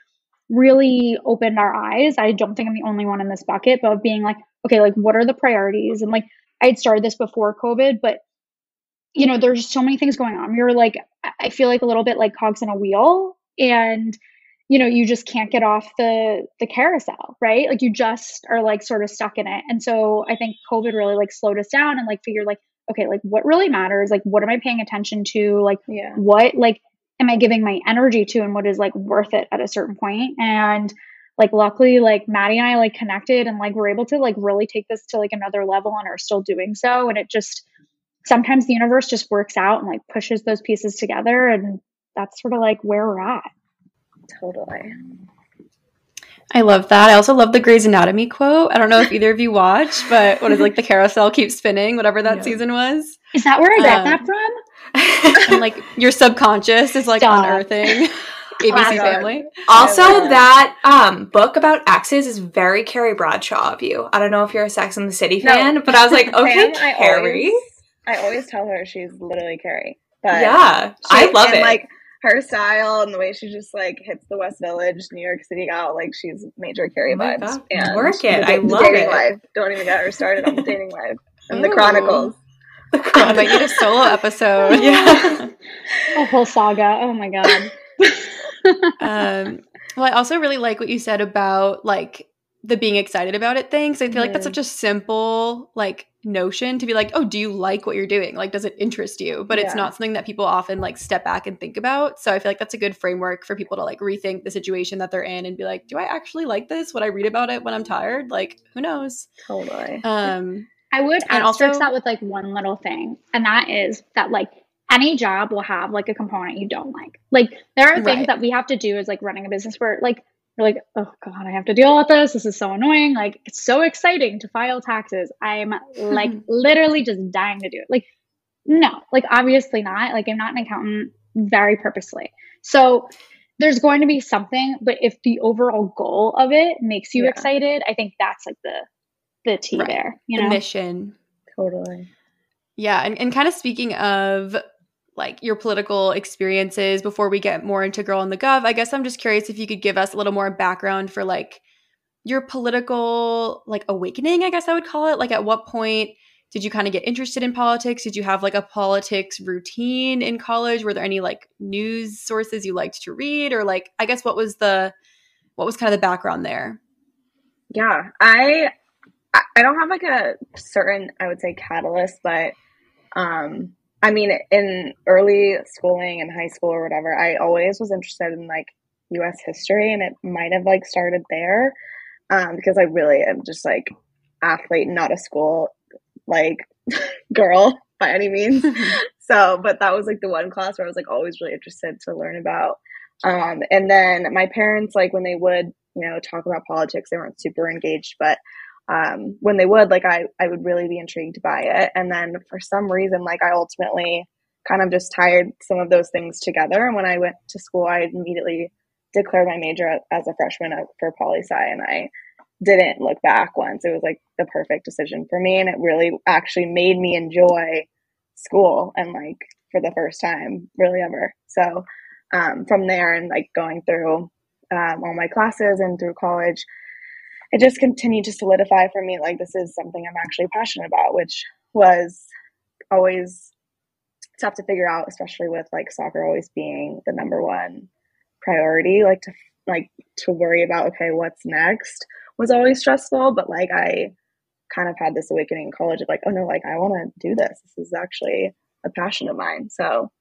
really opened our eyes. I don't think I'm the only one in this bucket, but of being like, okay, like what are the priorities? And like I had started this before COVID, but you know, there's so many things going on. You're like, I feel like a little bit like cogs in a wheel, and you know, you just can't get off the the carousel, right? Like you just are like sort of stuck in it. And so I think COVID really like slowed us down and like figured like, okay, like what really matters? Like what am I paying attention to? Like yeah. what like am I giving my energy to and what is like worth it at a certain point? And like luckily like Maddie and I like connected and like we're able to like really take this to like another level and are still doing so and it just sometimes the universe just works out and like pushes those pieces together and that's sort of like where we're at. Totally. I love that. I also love the Grey's Anatomy quote. I don't know if either of you watch, but what is like the carousel keeps spinning, whatever that yeah. season was. Is that where I got um, that from? and like your subconscious is like Stop. unearthing. ABC Family. Also, that um, book about exes is very Carrie Bradshaw of you. I don't know if you're a Sex and the City fan, no. but I was like, okay, Sam, Carrie. I always, I always tell her she's literally Carrie. But yeah, she, I love and, it. Like her style and the way she just like hits the West Village, New York City out, like she's major Carrie oh vibes. God. And Work it. The, I the love dating it. life. Don't even get her started on the dating life and the Chronicles. The Chronicles. I might need a solo episode. yeah. a whole saga. Oh my god um, well, I also really like what you said about like the being excited about it thing. So I feel like that's such a simple like notion to be like, oh, do you like what you're doing? Like, does it interest you? But yeah. it's not something that people often like step back and think about. So I feel like that's a good framework for people to like rethink the situation that they're in and be like, do I actually like this? Would I read about it when I'm tired? Like, who knows? Totally. Um, I would asterisk also, that with like one little thing, and that is that like any job will have like a component you don't like. Like there are things right. that we have to do as like running a business where like we're like, oh god, I have to deal with this. This is so annoying. Like it's so exciting to file taxes. I'm like literally just dying to do it. Like no, like obviously not. Like I'm not an accountant very purposely. So there's going to be something, but if the overall goal of it makes you yeah. excited, I think that's like the the T right. there. You know, the mission. Totally. Yeah, and, and kind of speaking of like your political experiences before we get more into Girl in the Gov. I guess I'm just curious if you could give us a little more background for like your political like awakening, I guess I would call it. Like at what point did you kind of get interested in politics? Did you have like a politics routine in college? Were there any like news sources you liked to read or like I guess what was the what was kind of the background there? Yeah, I I don't have like a certain I would say catalyst, but um I mean, in early schooling and high school or whatever, I always was interested in like U.S. history, and it might have like started there um, because I really am just like athlete, not a school like girl by any means. so, but that was like the one class where I was like always really interested to learn about. Um, and then my parents, like when they would, you know, talk about politics, they weren't super engaged, but um, when they would, like I, I would really be intrigued by it. And then for some reason, like I ultimately kind of just tied some of those things together. And when I went to school, I immediately declared my major as a freshman for poli sci, and I didn't look back once. It was like the perfect decision for me. And it really actually made me enjoy school and like for the first time, really ever. So um, from there and like going through um, all my classes and through college, it just continued to solidify for me like this is something I'm actually passionate about, which was always tough to figure out, especially with like soccer always being the number one priority. Like to like to worry about okay, what's next was always stressful, but like I kind of had this awakening in college of like, oh no, like I want to do this. This is actually a passion of mine. So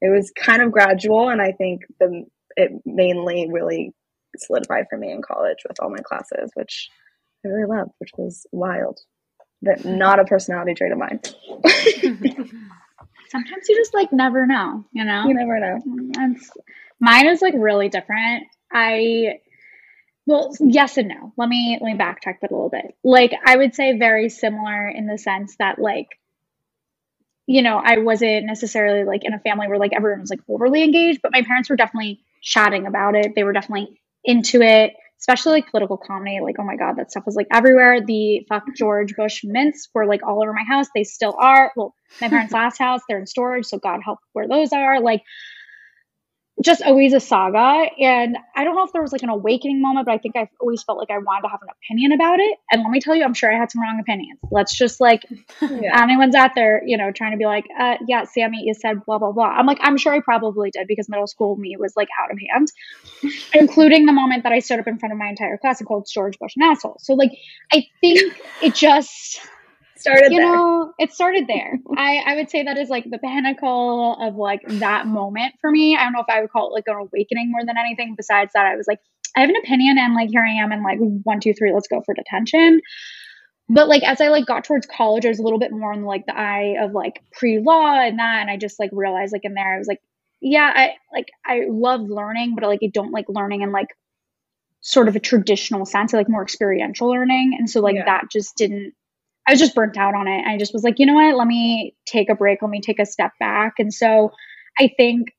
it was kind of gradual, and I think the it mainly really solidified for me in college with all my classes, which I really loved, which was wild, but mm-hmm. not a personality trait of mine. Sometimes you just like never know, you know. You never know. And mine is like really different. I well, yes and no. Let me let me backtrack that a little bit. Like I would say very similar in the sense that like you know, I wasn't necessarily like in a family where like everyone was like overly engaged, but my parents were definitely chatting about it. They were definitely into it, especially like political comedy. Like, oh my God, that stuff was like everywhere. The fuck George Bush mints were like all over my house. They still are. Well, my parents' last house, they're in storage. So God help where those are. Like, just always a saga. And I don't know if there was like an awakening moment, but I think I've always felt like I wanted to have an opinion about it. And let me tell you, I'm sure I had some wrong opinions. Let's just like, yeah. anyone's out there, you know, trying to be like, uh, yeah, Sammy, you said blah, blah, blah. I'm like, I'm sure I probably did because middle school me was like out of hand, including the moment that I stood up in front of my entire class and called George Bush an asshole. So, like, I think it just started you there. know it started there i i would say that is like the pinnacle of like that moment for me i don't know if i would call it like an awakening more than anything besides that i was like i have an opinion and like here i am and like one two three let's go for detention but like as i like got towards college i was a little bit more in like the eye of like pre-law and that and i just like realized like in there i was like yeah i like i love learning but like i don't like learning in like sort of a traditional sense, like more experiential learning. And so like yeah. that just didn't I was just burnt out on it. I just was like, you know what? Let me take a break. Let me take a step back. And so I think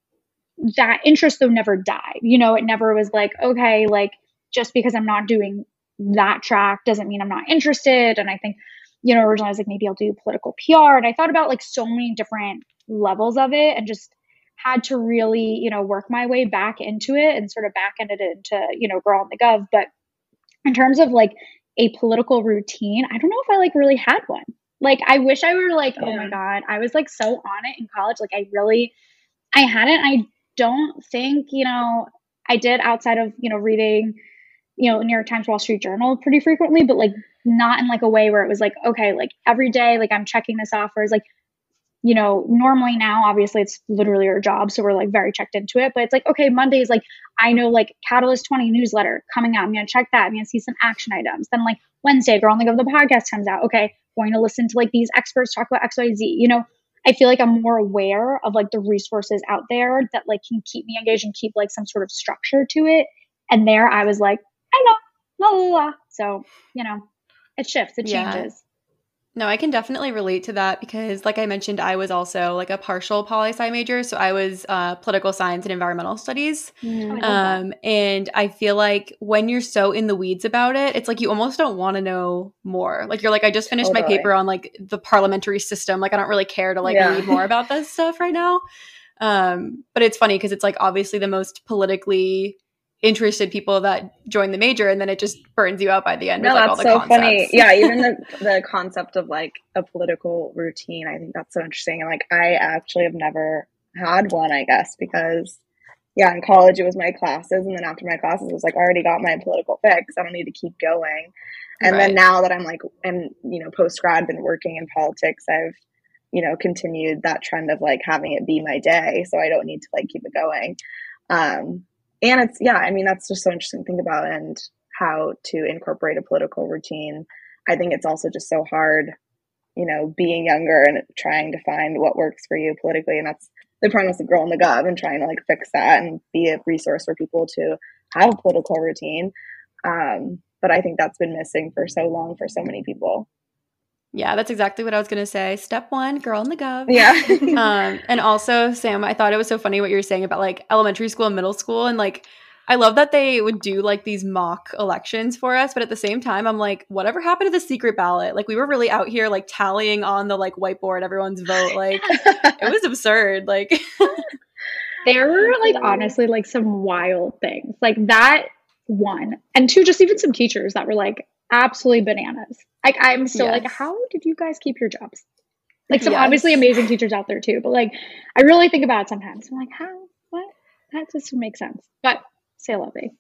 that interest though never died. You know, it never was like, okay, like just because I'm not doing that track doesn't mean I'm not interested. And I think, you know, originally I was like, maybe I'll do political PR. And I thought about like so many different levels of it and just had to really, you know, work my way back into it and sort of back ended it into, you know, girl in the gov. But in terms of like a political routine. I don't know if I like really had one. Like I wish I were like, yeah. oh my god, I was like so on it in college. Like I really I hadn't. I don't think, you know, I did outside of, you know, reading, you know, New York Times, Wall Street Journal pretty frequently, but like not in like a way where it was like, okay, like every day, like I'm checking this off, or is like you know, normally now, obviously, it's literally our job. So we're like very checked into it. But it's like, okay, Mondays, like, I know like Catalyst 20 newsletter coming out. I'm going to check that. I'm going to see some action items. Then, like, Wednesday, Girl in the Gov the podcast comes out. Okay, going to listen to like these experts talk about XYZ. You know, I feel like I'm more aware of like the resources out there that like can keep me engaged and keep like some sort of structure to it. And there I was like, I know, la la la. So, you know, it shifts, it changes. Yeah. No, I can definitely relate to that because, like I mentioned, I was also like a partial poli sci major. So I was uh, political science and environmental studies. Mm, um, and I feel like when you're so in the weeds about it, it's like you almost don't want to know more. Like you're like, I just finished totally. my paper on like the parliamentary system. Like I don't really care to like yeah. read more about this stuff right now. Um, but it's funny because it's like obviously the most politically interested people that join the major and then it just burns you out by the end no, with, like, that's so concepts. funny yeah even the, the concept of like a political routine i think that's so interesting and like i actually have never had one i guess because yeah in college it was my classes and then after my classes it was like I already got my political fix i don't need to keep going and right. then now that i'm like and you know post grad been working in politics i've you know continued that trend of like having it be my day so i don't need to like keep it going um and it's yeah i mean that's just so interesting to think about and how to incorporate a political routine. I think it's also just so hard you know being younger and trying to find what works for you politically. And that's the premise of girl in the gov and trying to like fix that and be a resource for people to have a political routine. Um, but i think that's been missing for so long for so many people yeah, that's exactly what I was gonna say. Step one, girl in the gov. Yeah. um, and also, Sam, I thought it was so funny what you were saying about like elementary school and middle school, and like I love that they would do like these mock elections for us, but at the same time, I'm like, whatever happened to the secret ballot? Like, we were really out here like tallying on the like whiteboard everyone's vote. Like, it was absurd. Like, there were like honestly like some wild things like that one and two just even some teachers that were like absolutely bananas like i'm still yes. like how did you guys keep your jobs like some yes. obviously amazing teachers out there too but like i really think about it sometimes i'm like how what that just makes sense but say lovey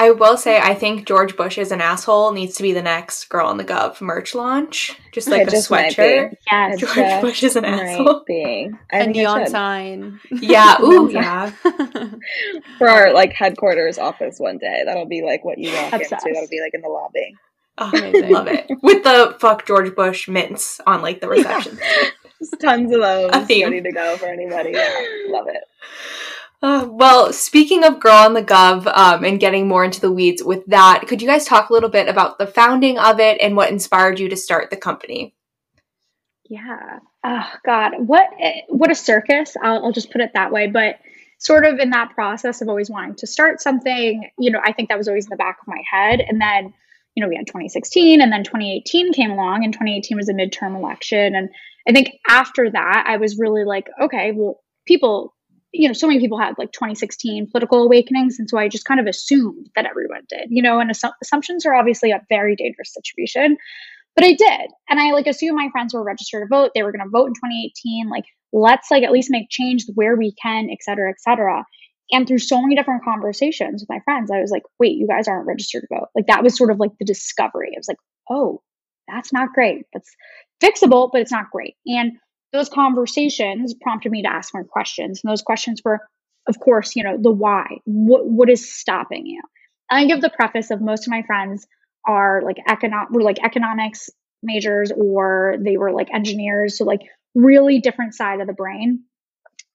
I will say, I think George Bush is an asshole needs to be the next Girl in the Gov merch launch. Just like a sweatshirt. Yeah, George Bush is an asshole. Be. A neon sign. Yeah. Ooh, yeah. For our like headquarters office one day, that'll be like what you walk Obsessed. into. That'll be like in the lobby. Amazing. love it. With the fuck George Bush mints on like the reception. Just tons of those ready to go for anybody. Yeah. Love it. Uh, well, speaking of Girl in the Gov um, and getting more into the weeds with that, could you guys talk a little bit about the founding of it and what inspired you to start the company? Yeah. Oh God, what what a circus! I'll, I'll just put it that way. But sort of in that process of always wanting to start something, you know, I think that was always in the back of my head. And then, you know, we had 2016, and then 2018 came along, and 2018 was a midterm election, and I think after that, I was really like, okay, well, people you know, so many people had like 2016 political awakenings. And so I just kind of assumed that everyone did, you know, and assu- assumptions are obviously a very dangerous situation. But I did. And I like assumed my friends were registered to vote. They were going to vote in 2018. Like, let's like at least make change where we can, et cetera, et cetera. And through so many different conversations with my friends, I was like, wait, you guys aren't registered to vote. Like, that was sort of like the discovery. I was like, oh, that's not great. That's fixable, but it's not great. And those conversations prompted me to ask more questions. And those questions were, of course, you know, the why. What what is stopping you? And I give the preface of most of my friends are like economic were like economics majors or they were like engineers. So like really different side of the brain.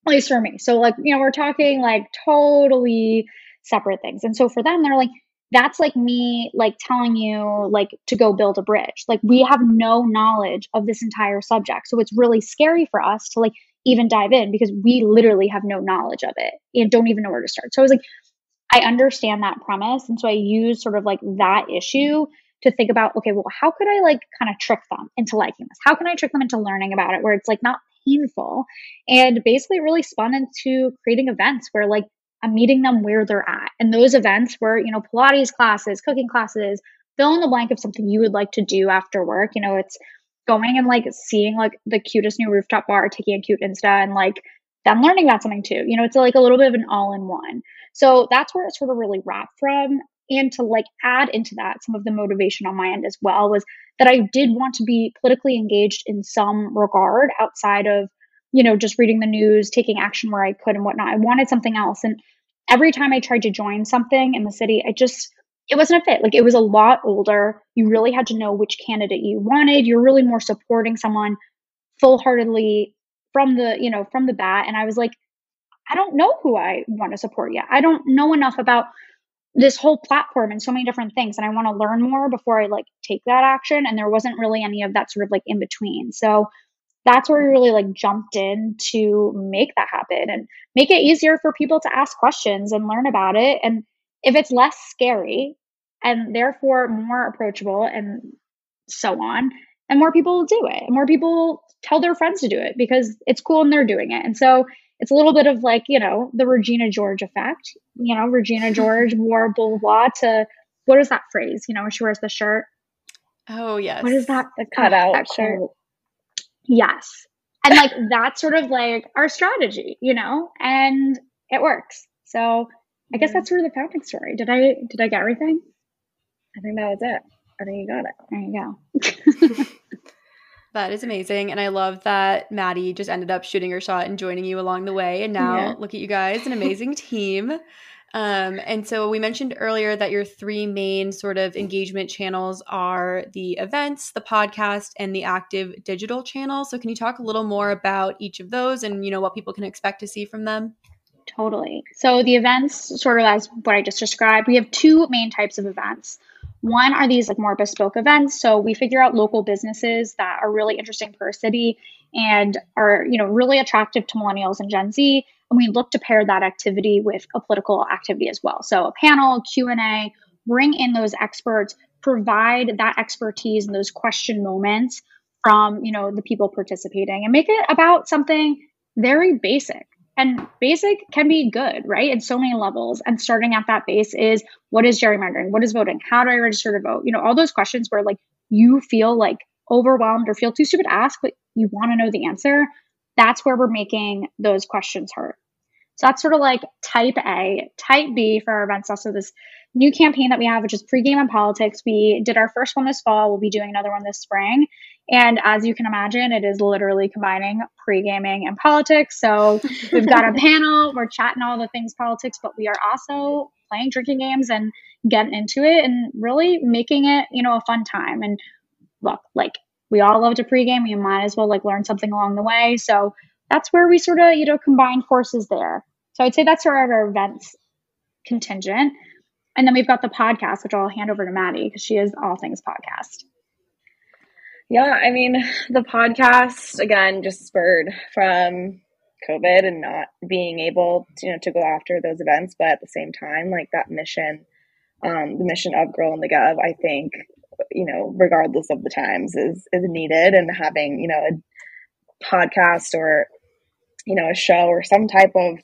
At least for me. So like, you know, we're talking like totally separate things. And so for them, they're like, that's like me like telling you like to go build a bridge. Like we have no knowledge of this entire subject. So it's really scary for us to like even dive in because we literally have no knowledge of it and don't even know where to start. So i was like i understand that premise. And so i use sort of like that issue to think about okay well how could i like kind of trick them into liking this? How can i trick them into learning about it where it's like not painful and basically really spun into creating events where like I'm meeting them where they're at. And those events were, you know, Pilates classes, cooking classes, fill in the blank of something you would like to do after work. You know, it's going and like seeing like the cutest new rooftop bar, taking a cute Insta and like then learning about something too. You know, it's like a little bit of an all in one. So that's where it sort of really wrapped from. And to like add into that some of the motivation on my end as well was that I did want to be politically engaged in some regard outside of, you know, just reading the news, taking action where I could and whatnot. I wanted something else. And every time I tried to join something in the city, I just it wasn't a fit. Like it was a lot older. You really had to know which candidate you wanted. You're really more supporting someone full heartedly from the, you know, from the bat. And I was like, I don't know who I want to support yet. I don't know enough about this whole platform and so many different things. And I want to learn more before I like take that action. And there wasn't really any of that sort of like in between. So that's where we really like jumped in to make that happen and make it easier for people to ask questions and learn about it. And if it's less scary and therefore more approachable and so on, and more people will do it, and more people tell their friends to do it because it's cool and they're doing it. And so it's a little bit of like, you know, the Regina George effect. You know, Regina George wore blah, blah, blah to what is that phrase? You know, when she wears the shirt. Oh, yes. What is that? The cutout shirt. Quote? Yes. And like that's sort of like our strategy, you know, and it works. So I guess that's sort of the founding story. Did I did I get everything? I think that was it. I think you got it. There you go. that is amazing. And I love that Maddie just ended up shooting her shot and joining you along the way. And now yeah. look at you guys, an amazing team. Um, and so we mentioned earlier that your three main sort of engagement channels are the events, the podcast, and the active digital channel. So can you talk a little more about each of those and you know what people can expect to see from them? Totally. So the events, sort of as what I just described, we have two main types of events. One are these like more bespoke events. So we figure out local businesses that are really interesting per city and are, you know, really attractive to millennials and Gen Z and we look to pair that activity with a political activity as well. So a panel, Q&A, bring in those experts, provide that expertise and those question moments from, you know, the people participating and make it about something very basic. And basic can be good, right? In so many levels. And starting at that base is what is gerrymandering? What is voting? How do I register to vote? You know, all those questions where like you feel like overwhelmed or feel too stupid to ask, but you want to know the answer. That's where we're making those questions hurt. So that's sort of like type A. Type B for our events, also this new campaign that we have, which is pregame and politics. We did our first one this fall. We'll be doing another one this spring. And as you can imagine, it is literally combining pre gaming and politics. So we've got a panel, we're chatting all the things politics, but we are also playing drinking games and getting into it and really making it, you know, a fun time. And look, like we all love to pregame. We might as well like learn something along the way. So that's where we sort of, you know, combine forces there. So I'd say that's sort of our events contingent. And then we've got the podcast, which I'll hand over to Maddie because she is all things podcast. Yeah, I mean, the podcast again just spurred from COVID and not being able to, you know, to go after those events, but at the same time, like that mission, um, the mission of Girl in the Gov, I think, you know, regardless of the times, is is needed, and having you know a podcast or you know a show or some type of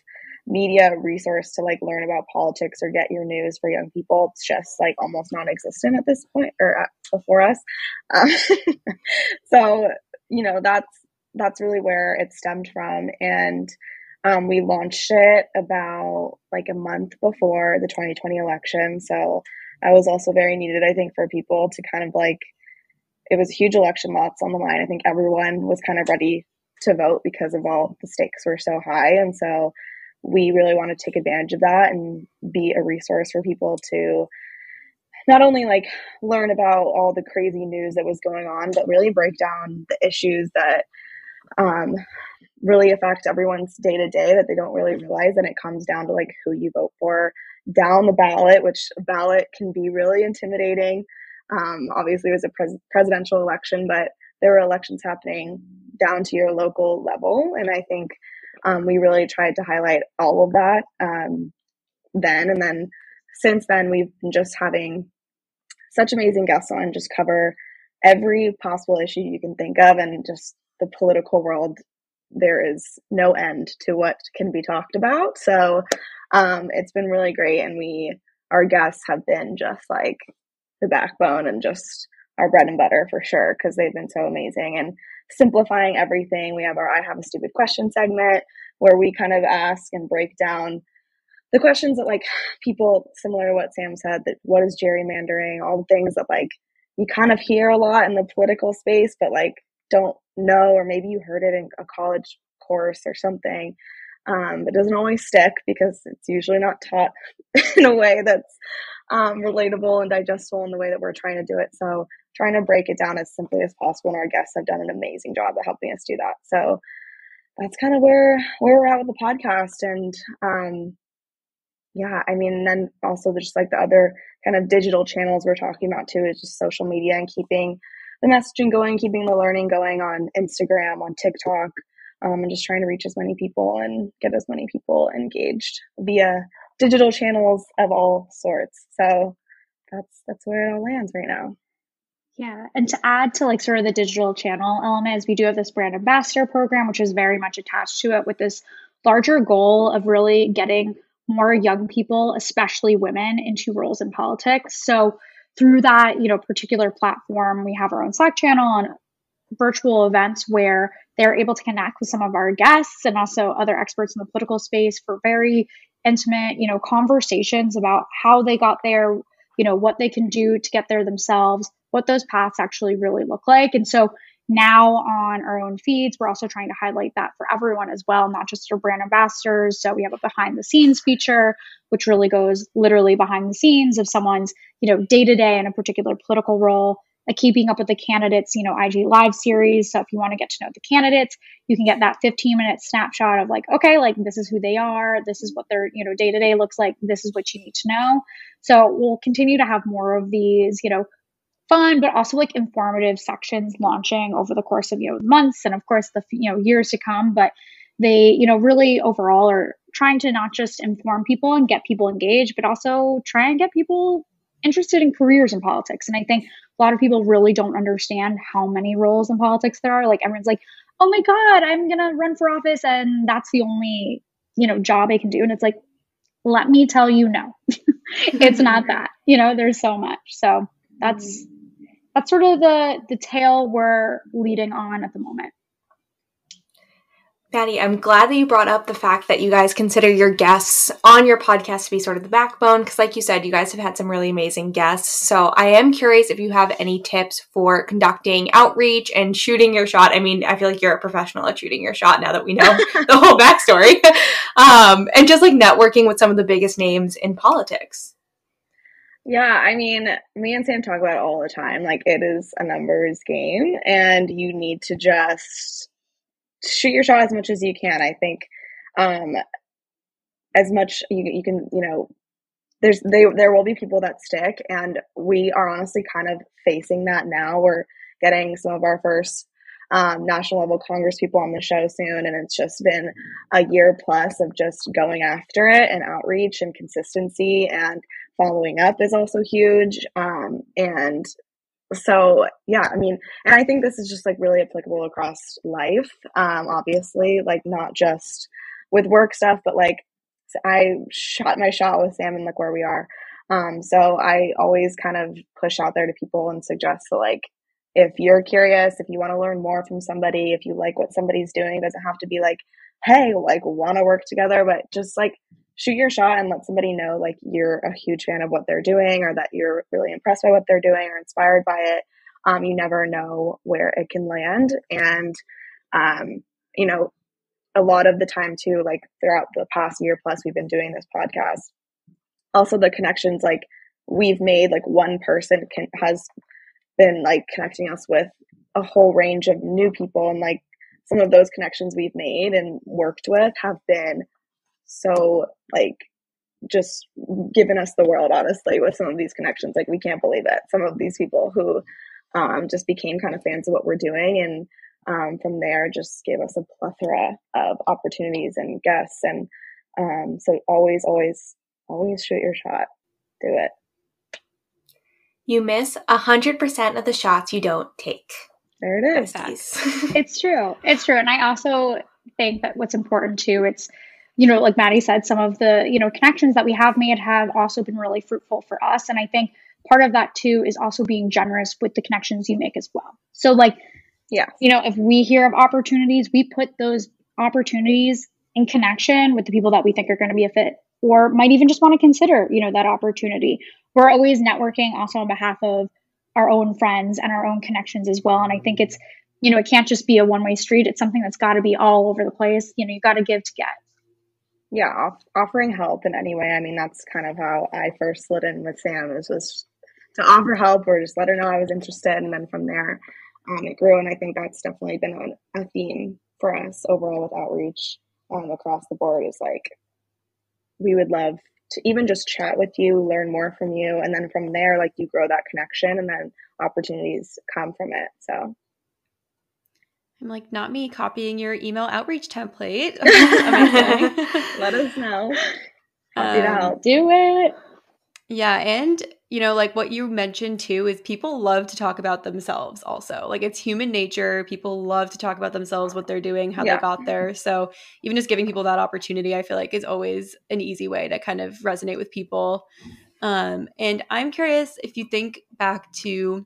media resource to like learn about politics or get your news for young people. It's just like almost non-existent at this point or uh, before us. Um, so you know that's that's really where it stemmed from. And um, we launched it about like a month before the 2020 election. So I was also very needed i think for people to kind of like it was a huge election lots on the line. I think everyone was kind of ready to vote because of all the stakes were so high. And so we really want to take advantage of that and be a resource for people to not only like learn about all the crazy news that was going on, but really break down the issues that um, really affect everyone's day to day that they don't really realize. And it comes down to like who you vote for down the ballot, which ballot can be really intimidating. Um, obviously, it was a pres- presidential election, but there were elections happening down to your local level. And I think um, we really tried to highlight all of that um, then. And then since then, we've been just having such amazing guests on, just cover every possible issue you can think of and just the political world. There is no end to what can be talked about. So um, it's been really great. And we, our guests have been just like the backbone and just our bread and butter for sure because they've been so amazing and simplifying everything. We have our I have a stupid question segment where we kind of ask and break down the questions that like people similar to what Sam said that what is gerrymandering, all the things that like you kind of hear a lot in the political space but like don't know or maybe you heard it in a college course or something. Um, it doesn't always stick because it's usually not taught in a way that's um, relatable and digestible in the way that we're trying to do it. So trying to break it down as simply as possible. And our guests have done an amazing job at helping us do that. So that's kind of where where we're at with the podcast. And um, yeah, I mean, then also just like the other kind of digital channels we're talking about too is just social media and keeping the messaging going, keeping the learning going on Instagram, on TikTok, um, and just trying to reach as many people and get as many people engaged via digital channels of all sorts. So that's that's where it all lands right now. Yeah. And to add to like sort of the digital channel element is we do have this brand ambassador program, which is very much attached to it with this larger goal of really getting more young people, especially women, into roles in politics. So through that, you know, particular platform, we have our own Slack channel and virtual events where they're able to connect with some of our guests and also other experts in the political space for very intimate, you know, conversations about how they got there, you know, what they can do to get there themselves, what those paths actually really look like. And so now on our own feeds, we're also trying to highlight that for everyone as well, not just our brand ambassadors. So we have a behind the scenes feature, which really goes literally behind the scenes of someone's, you know, day to day in a particular political role. A keeping up with the candidates, you know, IG live series. So if you want to get to know the candidates, you can get that 15 minute snapshot of like, okay, like this is who they are, this is what their, you know, day to day looks like, this is what you need to know. So we'll continue to have more of these, you know, fun but also like informative sections launching over the course of you know months and of course the you know years to come but they, you know, really overall are trying to not just inform people and get people engaged, but also try and get people interested in careers in politics. And I think a lot of people really don't understand how many roles in politics there are. Like everyone's like, oh my God, I'm going to run for office and that's the only, you know, job I can do. And it's like, let me tell you, no, it's not that, you know, there's so much. So that's, mm-hmm. That's sort of the, the tale we're leading on at the moment. Maddie, I'm glad that you brought up the fact that you guys consider your guests on your podcast to be sort of the backbone, because, like you said, you guys have had some really amazing guests. So, I am curious if you have any tips for conducting outreach and shooting your shot. I mean, I feel like you're a professional at shooting your shot now that we know the whole backstory, um, and just like networking with some of the biggest names in politics. Yeah, I mean, me and Sam talk about it all the time. Like, it is a numbers game, and you need to just shoot your shot as much as you can. I think um, as much you you can you know there's they there will be people that stick, and we are honestly kind of facing that now. We're getting some of our first um, national level Congress people on the show soon, and it's just been a year plus of just going after it and outreach and consistency and following up is also huge. Um, and so yeah i mean and i think this is just like really applicable across life um obviously like not just with work stuff but like i shot my shot with sam and look where we are um so i always kind of push out there to people and suggest that like if you're curious if you want to learn more from somebody if you like what somebody's doing it doesn't have to be like hey like want to work together but just like shoot your shot and let somebody know like you're a huge fan of what they're doing or that you're really impressed by what they're doing or inspired by it. Um, you never know where it can land. And, um, you know, a lot of the time too, like throughout the past year plus we've been doing this podcast, also the connections like we've made, like one person can has been like connecting us with a whole range of new people and like some of those connections we've made and worked with have been so like just given us the world honestly with some of these connections. Like we can't believe it. Some of these people who um, just became kind of fans of what we're doing and um, from there just gave us a plethora of opportunities and guests and um, so always always always shoot your shot. Do it you miss a hundred percent of the shots you don't take. There it is. it's true. It's true. And i also think that what's important too it's you know, like Maddie said, some of the, you know, connections that we have made have also been really fruitful for us. And I think part of that too is also being generous with the connections you make as well. So, like, yeah, you know, if we hear of opportunities, we put those opportunities in connection with the people that we think are going to be a fit or might even just want to consider, you know, that opportunity. We're always networking also on behalf of our own friends and our own connections as well. And I think it's, you know, it can't just be a one way street. It's something that's got to be all over the place. You know, you got to give to get yeah, off- offering help in any way. I mean, that's kind of how I first slid in with Sam. Was just to offer help or just let her know I was interested, and then from there, um, it grew. And I think that's definitely been a theme for us overall with outreach um, across the board. Is like we would love to even just chat with you, learn more from you, and then from there, like you grow that connection, and then opportunities come from it. So I'm like, not me copying your email outreach template. Let us know. Happy um, to help. Do it. Yeah. And, you know, like what you mentioned too is people love to talk about themselves also. Like it's human nature. People love to talk about themselves, what they're doing, how yeah. they got there. So even just giving people that opportunity, I feel like is always an easy way to kind of resonate with people. Um, and I'm curious if you think back to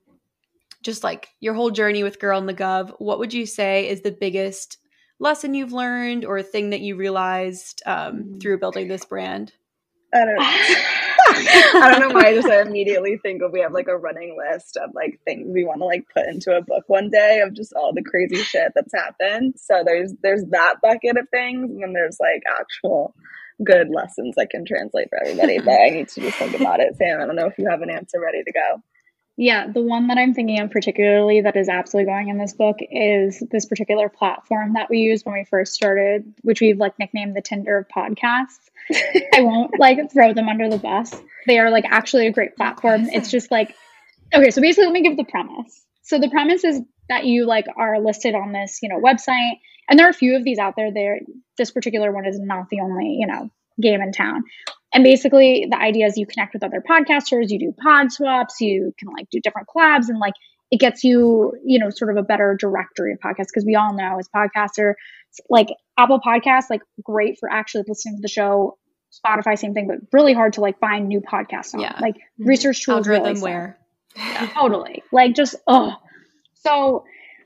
just like your whole journey with Girl in the Gov, what would you say is the biggest lesson you've learned or a thing that you realized um, mm. through building this brand? I don't know. I don't know why I just I immediately think of we have like a running list of like things we want to like put into a book one day of just all the crazy shit that's happened. So there's there's that bucket of things, and then there's like actual good lessons I can translate for everybody. but I need to just think about it. Sam, I don't know if you have an answer ready to go. Yeah, the one that I'm thinking of particularly that is absolutely going in this book is this particular platform that we used when we first started, which we've like nicknamed the Tinder of podcasts. I won't like throw them under the bus. They are like actually a great platform. It's just like okay, so basically let me give the premise. So the premise is that you like are listed on this, you know, website. And there are a few of these out there. There, this particular one is not the only, you know, game in town. And basically, the idea is you connect with other podcasters, you do pod swaps, you can like do different collabs, and like it gets you, you know, sort of a better directory of podcasts because we all know as podcaster, like Apple Podcasts, like great for actually listening to the show. Spotify, same thing, but really hard to like find new podcasts on. Yeah. Like research tools, Algorithm really where Yeah, totally. Like just oh. So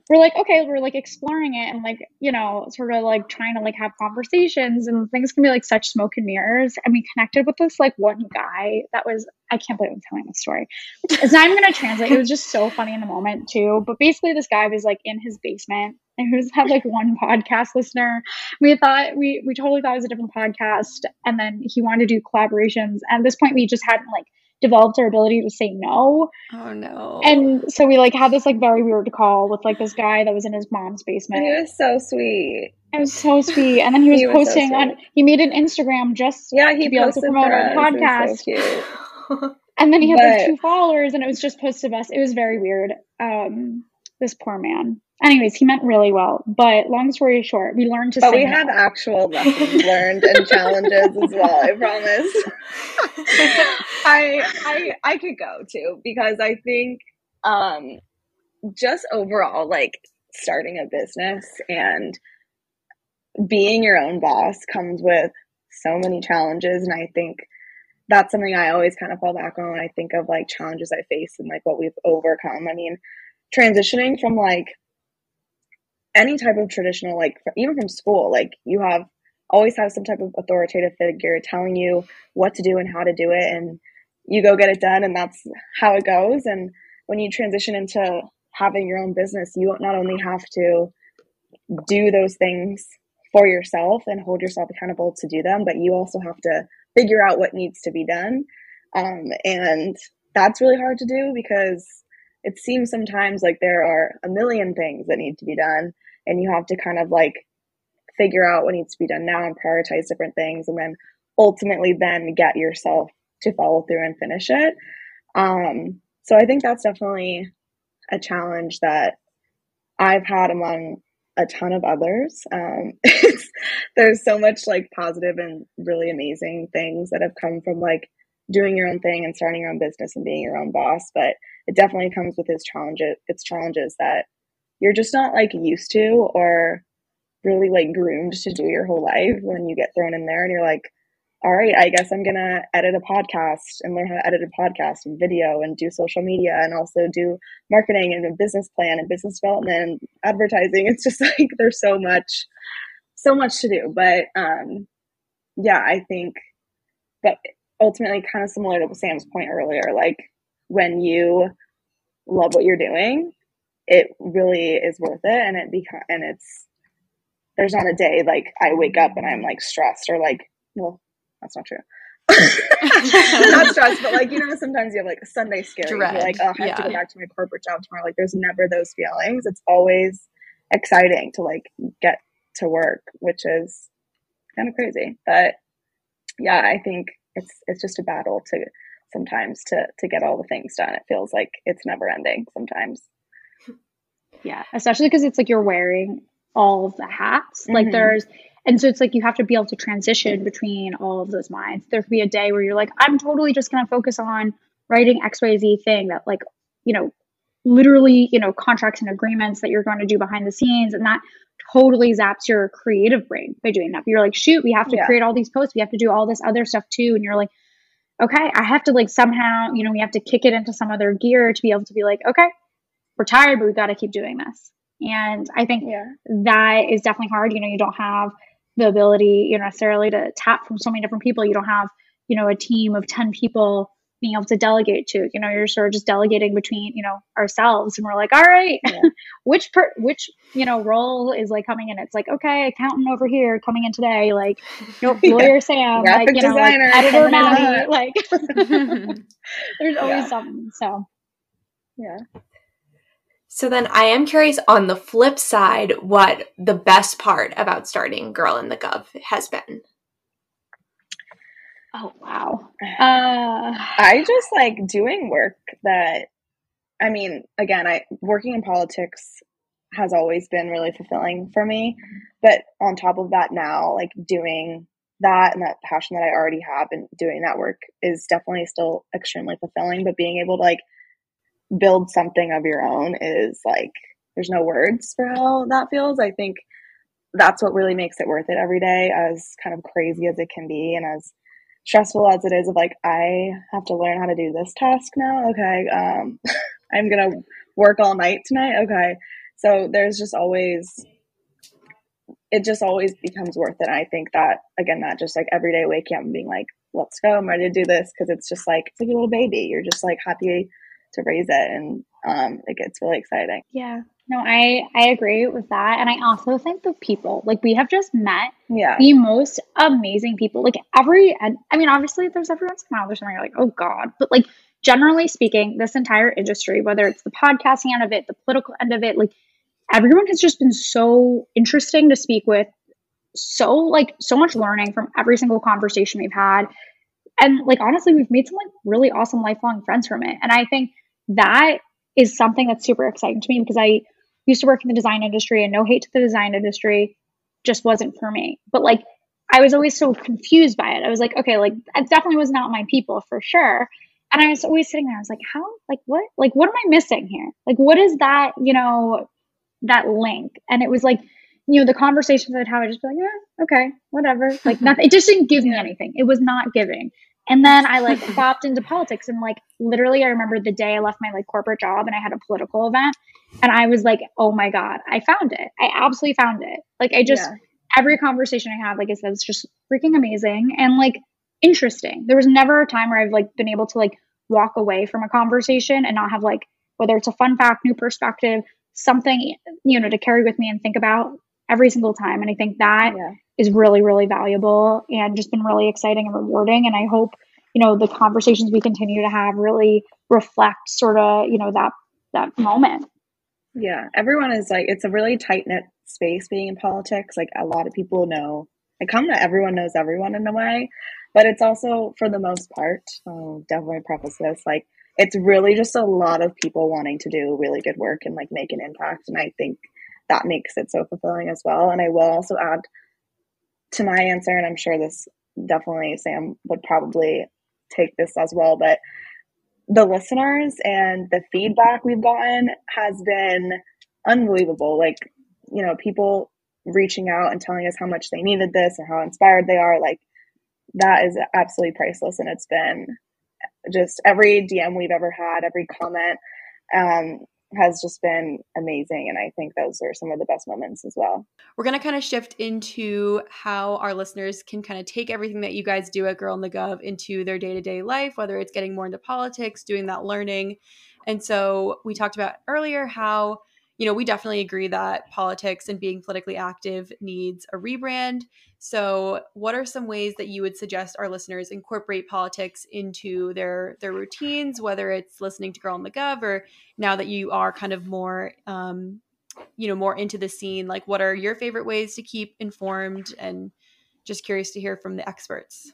we're like, okay, we're like exploring it and like, you know, sort of like trying to like have conversations and things can be like such smoke and mirrors. And we connected with this like one guy that was I can't believe I'm telling this story. It's not even gonna translate. It was just so funny in the moment too. But basically this guy was like in his basement and he was had like one podcast listener. We thought we we totally thought it was a different podcast and then he wanted to do collaborations. And at this point we just hadn't like developed our ability to say no. Oh no. And so we like had this like very weird call with like this guy that was in his mom's basement. he was so sweet. It was so sweet. And then he was, He was so posting on he made an Instagram just Yeah, he to be able to promote our us. It was podcast. so and then he had like two followers and it was just posted of us. It was very weird. Um this poor man. Anyways, he meant really well. But long story short, we learned to But say we have had actual lessons learned and challenges as well. I promise. I I I could go too because I think um just overall like starting a business and being your own boss comes with so many challenges and I think that's something I always kind of fall back on when I think of like challenges I face and like what we've overcome. I mean, transitioning from like any type of traditional like even from school, like you have always have some type of authoritative figure telling you what to do and how to do it and you go get it done and that's how it goes and when you transition into having your own business you not only have to do those things for yourself and hold yourself accountable to do them but you also have to figure out what needs to be done um, and that's really hard to do because it seems sometimes like there are a million things that need to be done and you have to kind of like figure out what needs to be done now and prioritize different things and then ultimately then get yourself to follow through and finish it. Um, so i think that's definitely a challenge that i've had among a ton of others. Um, there's so much like positive and really amazing things that have come from like doing your own thing and starting your own business and being your own boss but it definitely comes with its challenges its challenges that you're just not like used to or really like groomed to do your whole life when you get thrown in there and you're like all right i guess i'm gonna edit a podcast and learn how to edit a podcast and video and do social media and also do marketing and a business plan and business development and advertising. It's just like there's so much so much to do. But um yeah i think but ultimately kind of similar to sam's point earlier like when you love what you're doing it really is worth it and it becomes, and it's there's not a day like I wake up and I'm like stressed or like well that's not true. not stressed, but like you know, sometimes you have like a Sunday scary. You're like, oh, I have to go back to my corporate job tomorrow. Like, there's never those feelings. It's always exciting to like get to work, which is kind of crazy. But yeah, I think it's it's just a battle to sometimes to to get all the things done. It feels like it's never ending sometimes. Yeah, especially because it's like you're wearing all of the hats. Like Mhm. there's, and so it's like you have to be able to transition between all of those minds. There could be a day where you're like, I'm totally just going to focus on writing XYZ thing that, like, you know, literally, you know, contracts and agreements that you're going to do behind the scenes. And that totally zaps your creative brain by doing that. But you're like, shoot, we have to Yeah. create all these posts. We have to do all this other stuff too. And you're like, okay, I have to like somehow, you know, we have to kick it into some other gear to be able to be like, okay, we're tired, but we've got to keep doing this. And I think Yeah. that is definitely hard. You know, you don't have the ability, you know, necessarily to tap from so many different people. You don't have, you know, a team of 10 people being able to delegate to. You know, you're sort of just delegating between, you know, ourselves. And we're like, all right, Yeah. which per which, you know, role is like coming in? It's like, okay, accountant over here coming in today, like, nope, Yeah. lawyer Sam, like, Graphic you know, like, designer editor Maddie, like there's always Yeah. something. So Yeah. So then I am curious on the flip side what the best part about starting Girl in the Gov has been. Oh wow. Uh I just like doing work that I mean, again, I working in politics has always been really fulfilling for me. But on top of that, now like doing that and that passion that I already have and doing that work is definitely still extremely fulfilling. But being able to like build something of your own is like there's no words for how that feels. I think that's what really makes it worth it every day, as kind of crazy as it can be and as stressful as it is of like I have to learn how to do this task now. Okay. Um I'm gonna work all night tonight. Okay. So there's just always it just always becomes worth it. And I think that again, that just like every day waking up and being like, let's go, I'm ready to do this because it's just like it's like a little baby. You're just like happy to raise it and um it gets really exciting. Yeah. No, I I agree with that. And I also think the people, like we have just met Yeah. the most amazing people. Like every and I mean obviously there's every once in a while there's something you're like, oh God. But like generally speaking, this entire industry, whether it's the podcasting end of it, the political end of it, like everyone has just been so interesting to speak with. So like so much learning from every single conversation we've had. And like honestly, we've made some like really awesome lifelong friends from it. And I think that is something that's super exciting to me because I used to work in the design industry and no hate to the design industry just wasn't for me. But like I was always so confused by it. I was like, okay, like that definitely was not my people for sure. And I was always sitting there, I was like, how like what like what am I missing here? Like what is that, you know, that link? And it was like, you know, the conversations I'd have, I'd just be like, yeah, okay, whatever. Like nothing it just didn't give me anything. It was not giving. And then I like popped into politics and like literally I remember the day I left my like corporate job and I had a political event and I was like, oh my God, I found it. I absolutely found it. Like I just Yeah. every conversation I had, like I said, was just freaking amazing and like interesting. There was never a time where I've like been able to like walk away from a conversation and not have like whether it's a fun fact, new perspective, something, you know, to carry with me and think about every single time. And I think that Yeah. Is really, really valuable and just been really exciting and rewarding. And I hope, you know, the conversations we continue to have really reflect sort of, you know, that that moment. Yeah, everyone is like it's a really tight knit space being in politics. Like a lot of people know, like kind of everyone knows everyone in a way, but it's also for the most part. I'll definitely preface this like it's really just a lot of people wanting to do really good work and like make an impact, and I think that makes it so fulfilling as well. And I will also add to my answer, and I'm sure this definitely Sam would probably take this as well, but the listeners and the feedback we've gotten has been unbelievable. Like, you know, people reaching out and telling us how much they needed this and how inspired they are. Like, that is absolutely priceless. And it's been just every DM we've ever had, every comment um, has just been amazing. And I think those are some of the best moments as well. We're going to kind of shift into how our listeners can kind of take everything that you guys do at Girl in the Gov into their day to day life, whether it's getting more into politics, doing that learning. And so we talked about earlier how, you know, we definitely agree that politics and being politically active needs a rebrand. So, what are some ways that you would suggest our listeners incorporate politics into their their routines, whether it's listening to Girl in the Gov or now that you are kind of more um, you know more into the scene like what are your favorite ways to keep informed and just curious to hear from the experts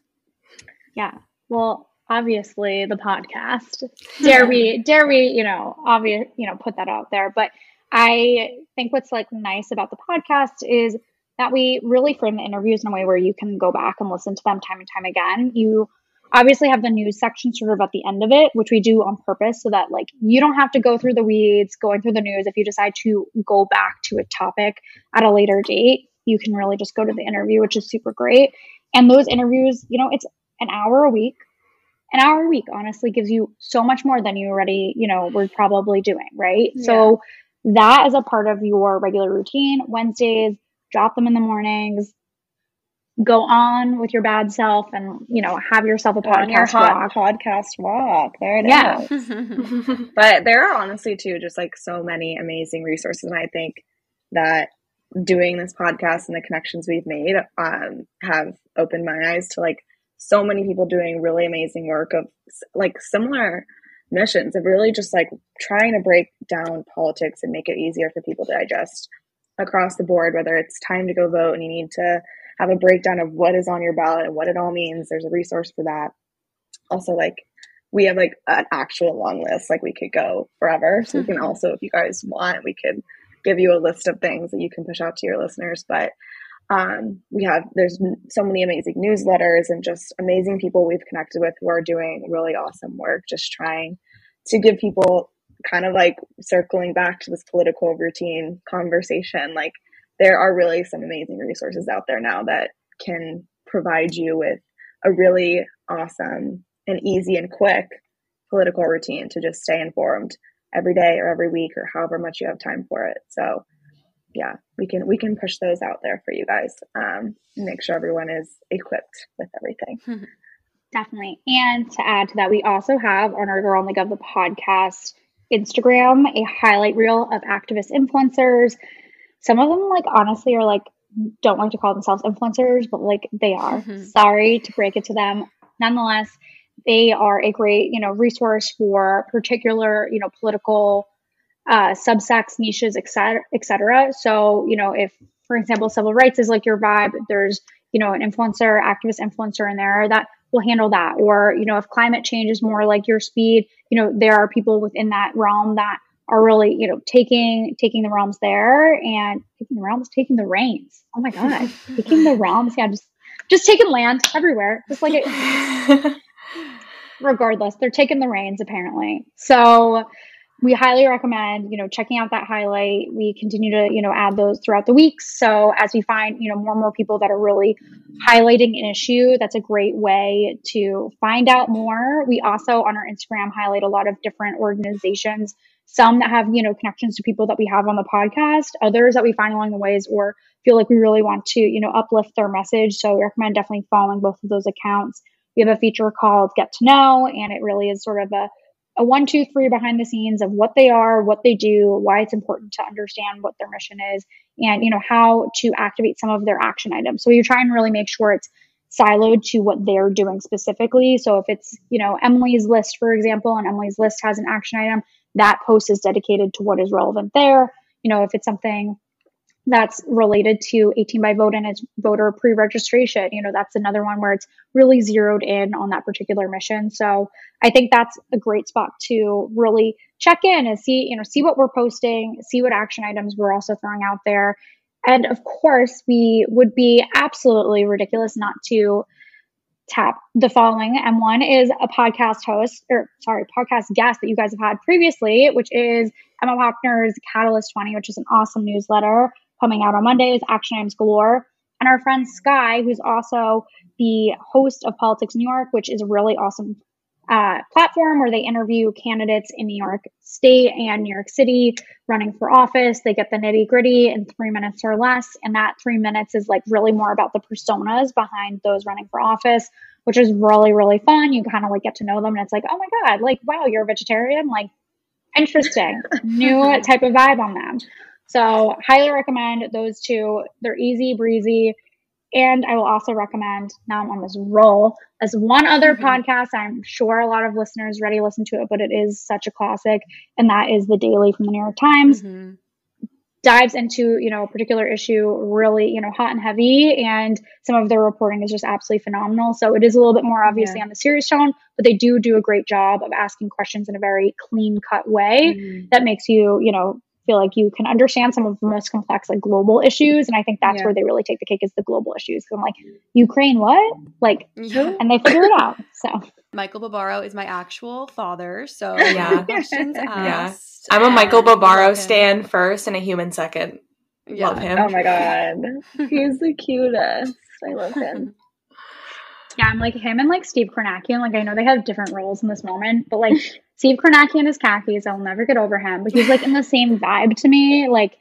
Yeah. Well, obviously the podcast. Dare we dare we, you know, obvious, you know, put that out there. But I think what's like nice about the podcast is that we really frame the interviews in a way where you can go back and listen to them time and time again. You obviously have the news section sort of at the end of it, which we do on purpose so that like you don't have to go through the weeds going through the news if you decide to go back to a topic at a later date. You can really just go to the interview, which is super great. And those interviews, you know, it's an hour a week. An hour a week honestly gives you so much more than you already, you know, were probably doing, right? So that is a part of your regular routine. Wednesdays, drop them in the mornings. Go on with your bad self and, you know, have yourself a Go on your podcast hot walk. podcast walk. There it is. Yeah. But there are honestly too just like so many amazing resources, and I think that doing this podcast and the connections we've made um, have opened my eyes to like so many people doing really amazing work of like similar missions of really just like trying to break down politics and make it easier for people to digest across the board whether it's time to go vote and you need to have a breakdown of what is on your ballot and what it all means there's a resource for that. Also like we have like an actual long list like we could go forever. So we hmm. can also if you guys want we could give you a list of things that you can push out to your listeners, but um, we have there's so many amazing newsletters and just amazing people we've connected with who are doing really awesome work, just trying to give people kind of like circling back to this political routine conversation. Like there are really some amazing resources out there now that can provide you with a really awesome and easy and quick political routine to just stay informed every day or every week or however much you have time for it. So yeah, we can we can push those out there for you guys. Um, make sure everyone is equipped with everything. Definitely. And to add to that, we also have on our Girl in the Gov the podcast Instagram a highlight reel of activist influencers. Some of them, like honestly, are like don't like to call themselves influencers, but like they are. Mm-hmm. Sorry to break it to them. Nonetheless, they are a great, you know, resource for particular, you know, political uh, subsects, niches, etc., etc. So, you know, if, for example, civil rights is like your vibe, there's, you know, an influencer, activist influencer in there that will handle that. Or, you know, if climate change is more like your speed, you know, there are people within that realm that are really, you know, taking taking the realms there and taking the realms, taking the reins. Oh my god, taking the realms, yeah, just just taking land everywhere, just like it. regardless, they're taking the reins apparently. So we highly recommend you know checking out that highlight. We continue to you know add those throughout the weeks so as we find you know more and more people that are really highlighting an issue that's a great way to find out more. We also on our instagram highlight a lot of different organizations some that have you know connections to people that we have on the podcast. Others that we find along the ways or feel like we really want to you know uplift their message. So we recommend definitely following both of those accounts. We have a feature called get to know and it really is sort of a a one, two, three behind the scenes of what they are, what they do, why it's important to understand what their mission is, and you know how to activate some of their action items. So you try and really make sure it's siloed to what they're doing specifically. So if it's you know Emily's list, for example, and Emily's list has an action item, that post is dedicated to what is relevant there. You know, if it's something that's related to 18 by vote and its voter pre-registration. You know that's another one where it's really zeroed in on that particular mission. So i think that's a great spot to really check in and see you know see what we're posting see what action items we're also throwing out there. And of course we would be absolutely ridiculous not to tap the following and one is a podcast host or sorry podcast guest that you guys have had previously which is emma wapner's catalyst 20 which is an awesome newsletter coming out on Mondays, Action Items Galore. And our friend Sky, who's also the host of Politics New York, which is a really awesome uh, platform where they interview candidates in New York State and New York City running for office. They get the nitty gritty in three minutes or less. And that three minutes is like really more about the personas behind those running for office, which is really, really fun. You kind of like get to know them and it's like, oh my God, like, wow, you're a vegetarian? Like, interesting. New type of vibe on them. So, highly recommend those two. They're easy breezy. And I will also recommend, now I'm on this roll, as one other mm-hmm. podcast. I'm sure a lot of listeners already listen to it, but it is such a classic. And that is The Daily from the New York Times. Mm-hmm. Dives into, you know, a particular issue really, you know, hot and heavy. And some of their reporting is just absolutely phenomenal. So it is a little bit more obviously yeah. on the serious tone, but they do do a great job of asking questions in a very clean cut way mm-hmm. that makes you, you know, feel like you can understand some of the most complex like global issues and i think that's yeah. where they really take the cake is the global issues i'm like ukraine what? Like yeah. and they figure it out so. Michael barbaro is my actual father so yeah. questions asked. Yeah i'm a michael barbaro stand first and a human second. Yeah. love him. Oh my god. He's the cutest. I love him yeah, I'm like him and like Steve Kornacki. Like I know they have different roles in this moment, but like Steve Kornakian is khakis. I'll never get over him. But he's like in the same vibe to me. Like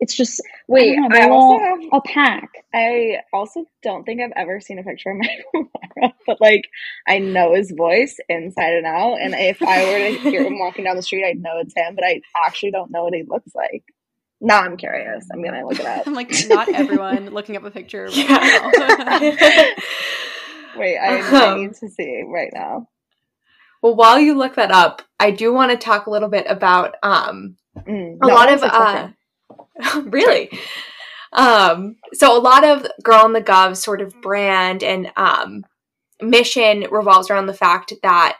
it's just wait. I, know, I also have opaque. I also don't think I've ever seen a picture of Michael Mara, but like I know his voice inside and out. And if I were to hear him walking down the street, I'd know it's him. But I actually don't know what he looks like. Now I'm curious. I'm gonna look it up. I'm like not everyone looking up a picture right yeah. Wait, I, um, I need to see right now. Well, while you look that up, I do want to talk a little bit about um, mm, a lot of uh, really. Um, so a lot of Girl in the Gov sort of brand and um, mission revolves around the fact that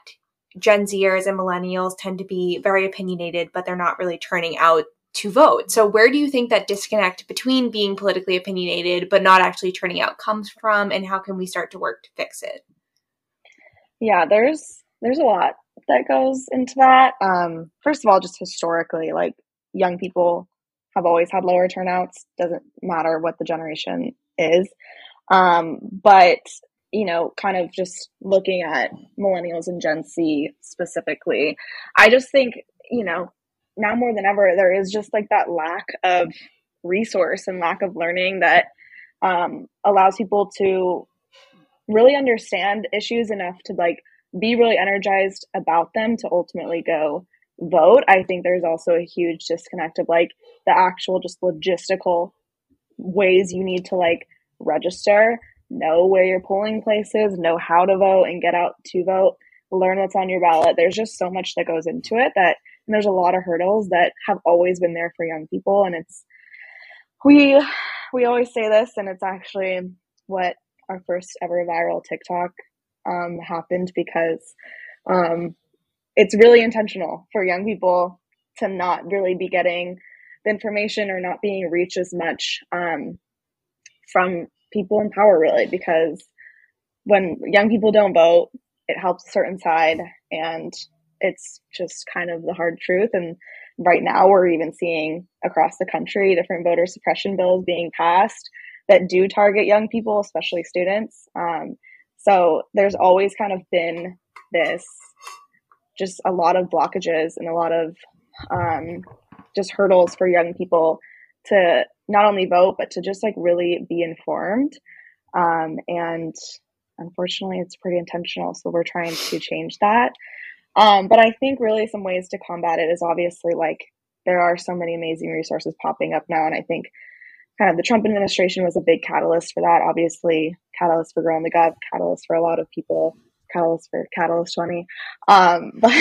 Gen Zers and millennials tend to be very opinionated, but they're not really turning out to vote. So, where do you think that disconnect between being politically opinionated but not actually turning out comes from, and how can we start to work to fix it? Yeah, there's there's a lot that goes into that. Um, first of all, just historically, like young people have always had lower turnouts. Doesn't matter what the generation is. Um, but you know, kind of just looking at millennials and Gen Z specifically, I just think you know now more than ever there is just like that lack of resource and lack of learning that um, allows people to really understand issues enough to like be really energized about them to ultimately go vote. I think there's also a huge disconnect of like the actual just logistical ways you need to like register, know where your polling place is, know how to vote and get out to vote, learn what's on your ballot. There's just so much that goes into it that there's a lot of hurdles that have always been there for young people and it's we we always say this and it's actually what our first ever viral TikTok um, happened because um, it's really intentional for young people to not really be getting the information or not being reached as much um, from people in power, really, because when young people don't vote, it helps a certain side, and it's just kind of the hard truth. And right now, we're even seeing across the country different voter suppression bills being passed that do target young people, especially students. Um, so there's always kind of been this just a lot of blockages and a lot of um, just hurdles for young people to not only vote but to just like really be informed um, and unfortunately it's pretty intentional so we're trying to change that um, but i think really some ways to combat it is obviously like there are so many amazing resources popping up now and i think kind of the trump administration was a big catalyst for that obviously catalyst for girl in the gov catalyst for a lot of people catalyst for catalyst 20 um, but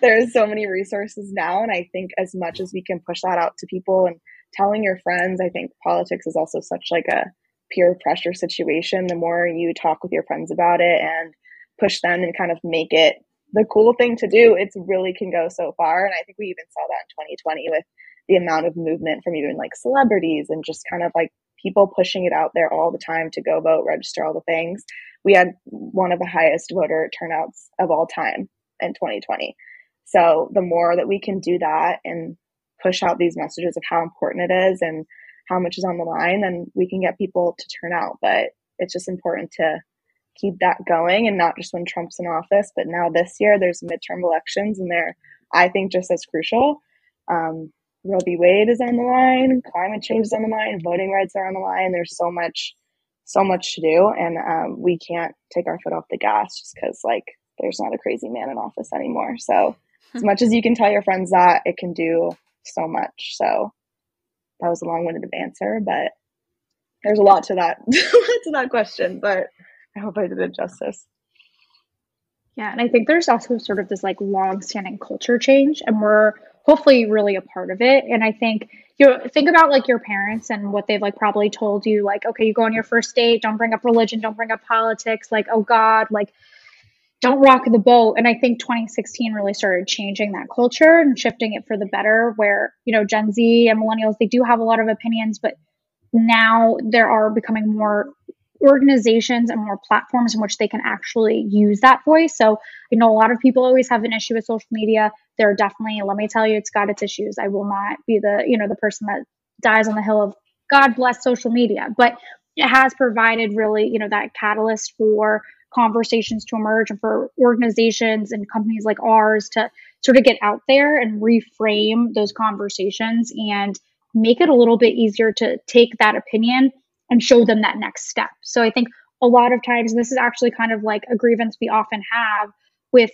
there's so many resources now and i think as much as we can push that out to people and telling your friends i think politics is also such like a peer pressure situation. The more you talk with your friends about it and push them and kind of make it the cool thing to do it really can go so far and i think we even saw that in 2020 with the amount of movement from even like celebrities and just kind of like people pushing it out there all the time to go vote register all the things we had one of the highest voter turnouts of all time in 2020. So the more that we can do that and push out these messages of how important it is and how much is on the line, then we can get people to turn out. But it's just important to keep that going and not just when Trump's in office, but now this year there's midterm elections and they're, I think, just as crucial. Um, Roe v. Wade is on the line, climate change is on the line, voting rights are on the line. There's so much so much to do, and um, we can't take our foot off the gas just because like there's not a crazy man in office anymore. So as much as you can tell your friends that, it can do so much. So that was a long-winded answer, but there's a lot to that to that question. But I hope I did it justice. Yeah, and I think there's also sort of this like long-standing culture change, and we're hopefully really a part of it. And I think you know, think about like your parents and what they've like probably told you, like, okay, you go on your first date, don't bring up religion, don't bring up politics, like, oh God, like don't rock the boat. And I think 2016 really started changing that culture and shifting it for the better, where, you know, Gen Z and millennials, they do have a lot of opinions, but now there are becoming more organizations and more platforms in which they can actually use that voice. So, you know, a lot of people always have an issue with social media. There are definitely, let me tell you, it's got its issues. I will not be the, you know, the person that dies on the hill of God bless social media, but it has provided really, you know, that catalyst for conversations to emerge and for organizations and companies like ours to sort of get out there and reframe those conversations and make it a little bit easier to take that opinion and show them that next step. So I think a lot of times this is actually kind of like a grievance we often have with,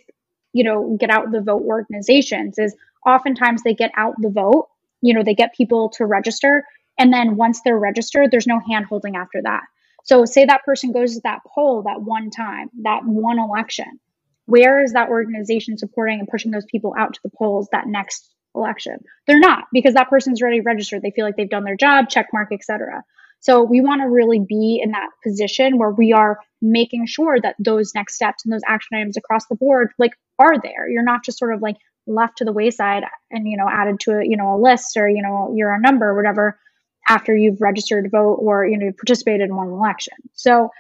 you know, get out the vote organizations is oftentimes they get out the vote, you know, they get people to register. And then once they're registered, there's no hand holding after that. So say that person goes to that poll that one time, that one election. Where is that organization supporting and pushing those people out to the polls that next election? They're not because that person's already registered. They feel like they've done their job, check mark, etc. So we want to really be in that position where we are making sure that those next steps and those action items across the board like are there. You're not just sort of like left to the wayside and you know added to a you know a list or you know you're a number or whatever after you've registered to vote or you know participated in one election so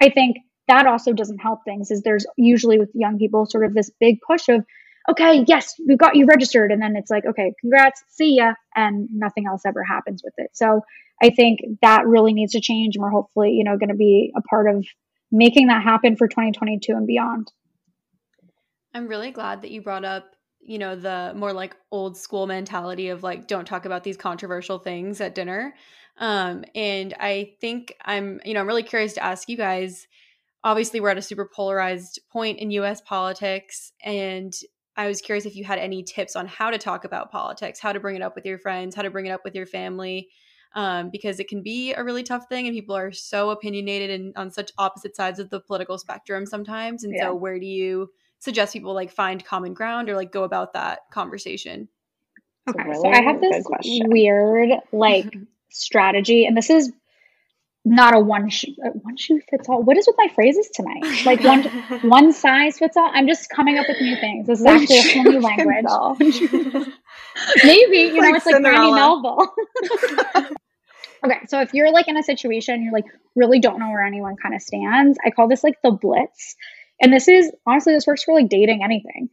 i think that also doesn't help things is there's usually with young people sort of this big push of okay yes we've got you registered. And then it's like okay congrats see ya. And nothing else ever happens with it. So i think that really needs to change. And we're hopefully you know going to be a part of making that happen for 2022 and beyond. I'm really glad that you brought up you know the more like old school mentality of like don't talk about these controversial things at dinner. Um and i think i'm you know i'm really curious to ask you guys obviously we're at a super polarized point in US politics. And I was curious if you had any tips on how to talk about politics, how to bring it up with your friends, how to bring it up with your family, um, because it can be a really tough thing, and people are so opinionated and on such opposite sides of the political spectrum sometimes. And yeah. so, where do you suggest people like find common ground or like go about that conversation? Okay, really so I have this weird like strategy, and this is not a one shoe one shoe fits all. What is with my phrases tonight? Like one one size fits all. I'm just coming up with new things. This is one actually a whole new language. Maybe you know it's like Brandy Melville. okay, so if you're like in a situation you're like really don't know where anyone kind of stands, I call this like the blitz. And this is honestly this works for like dating anything.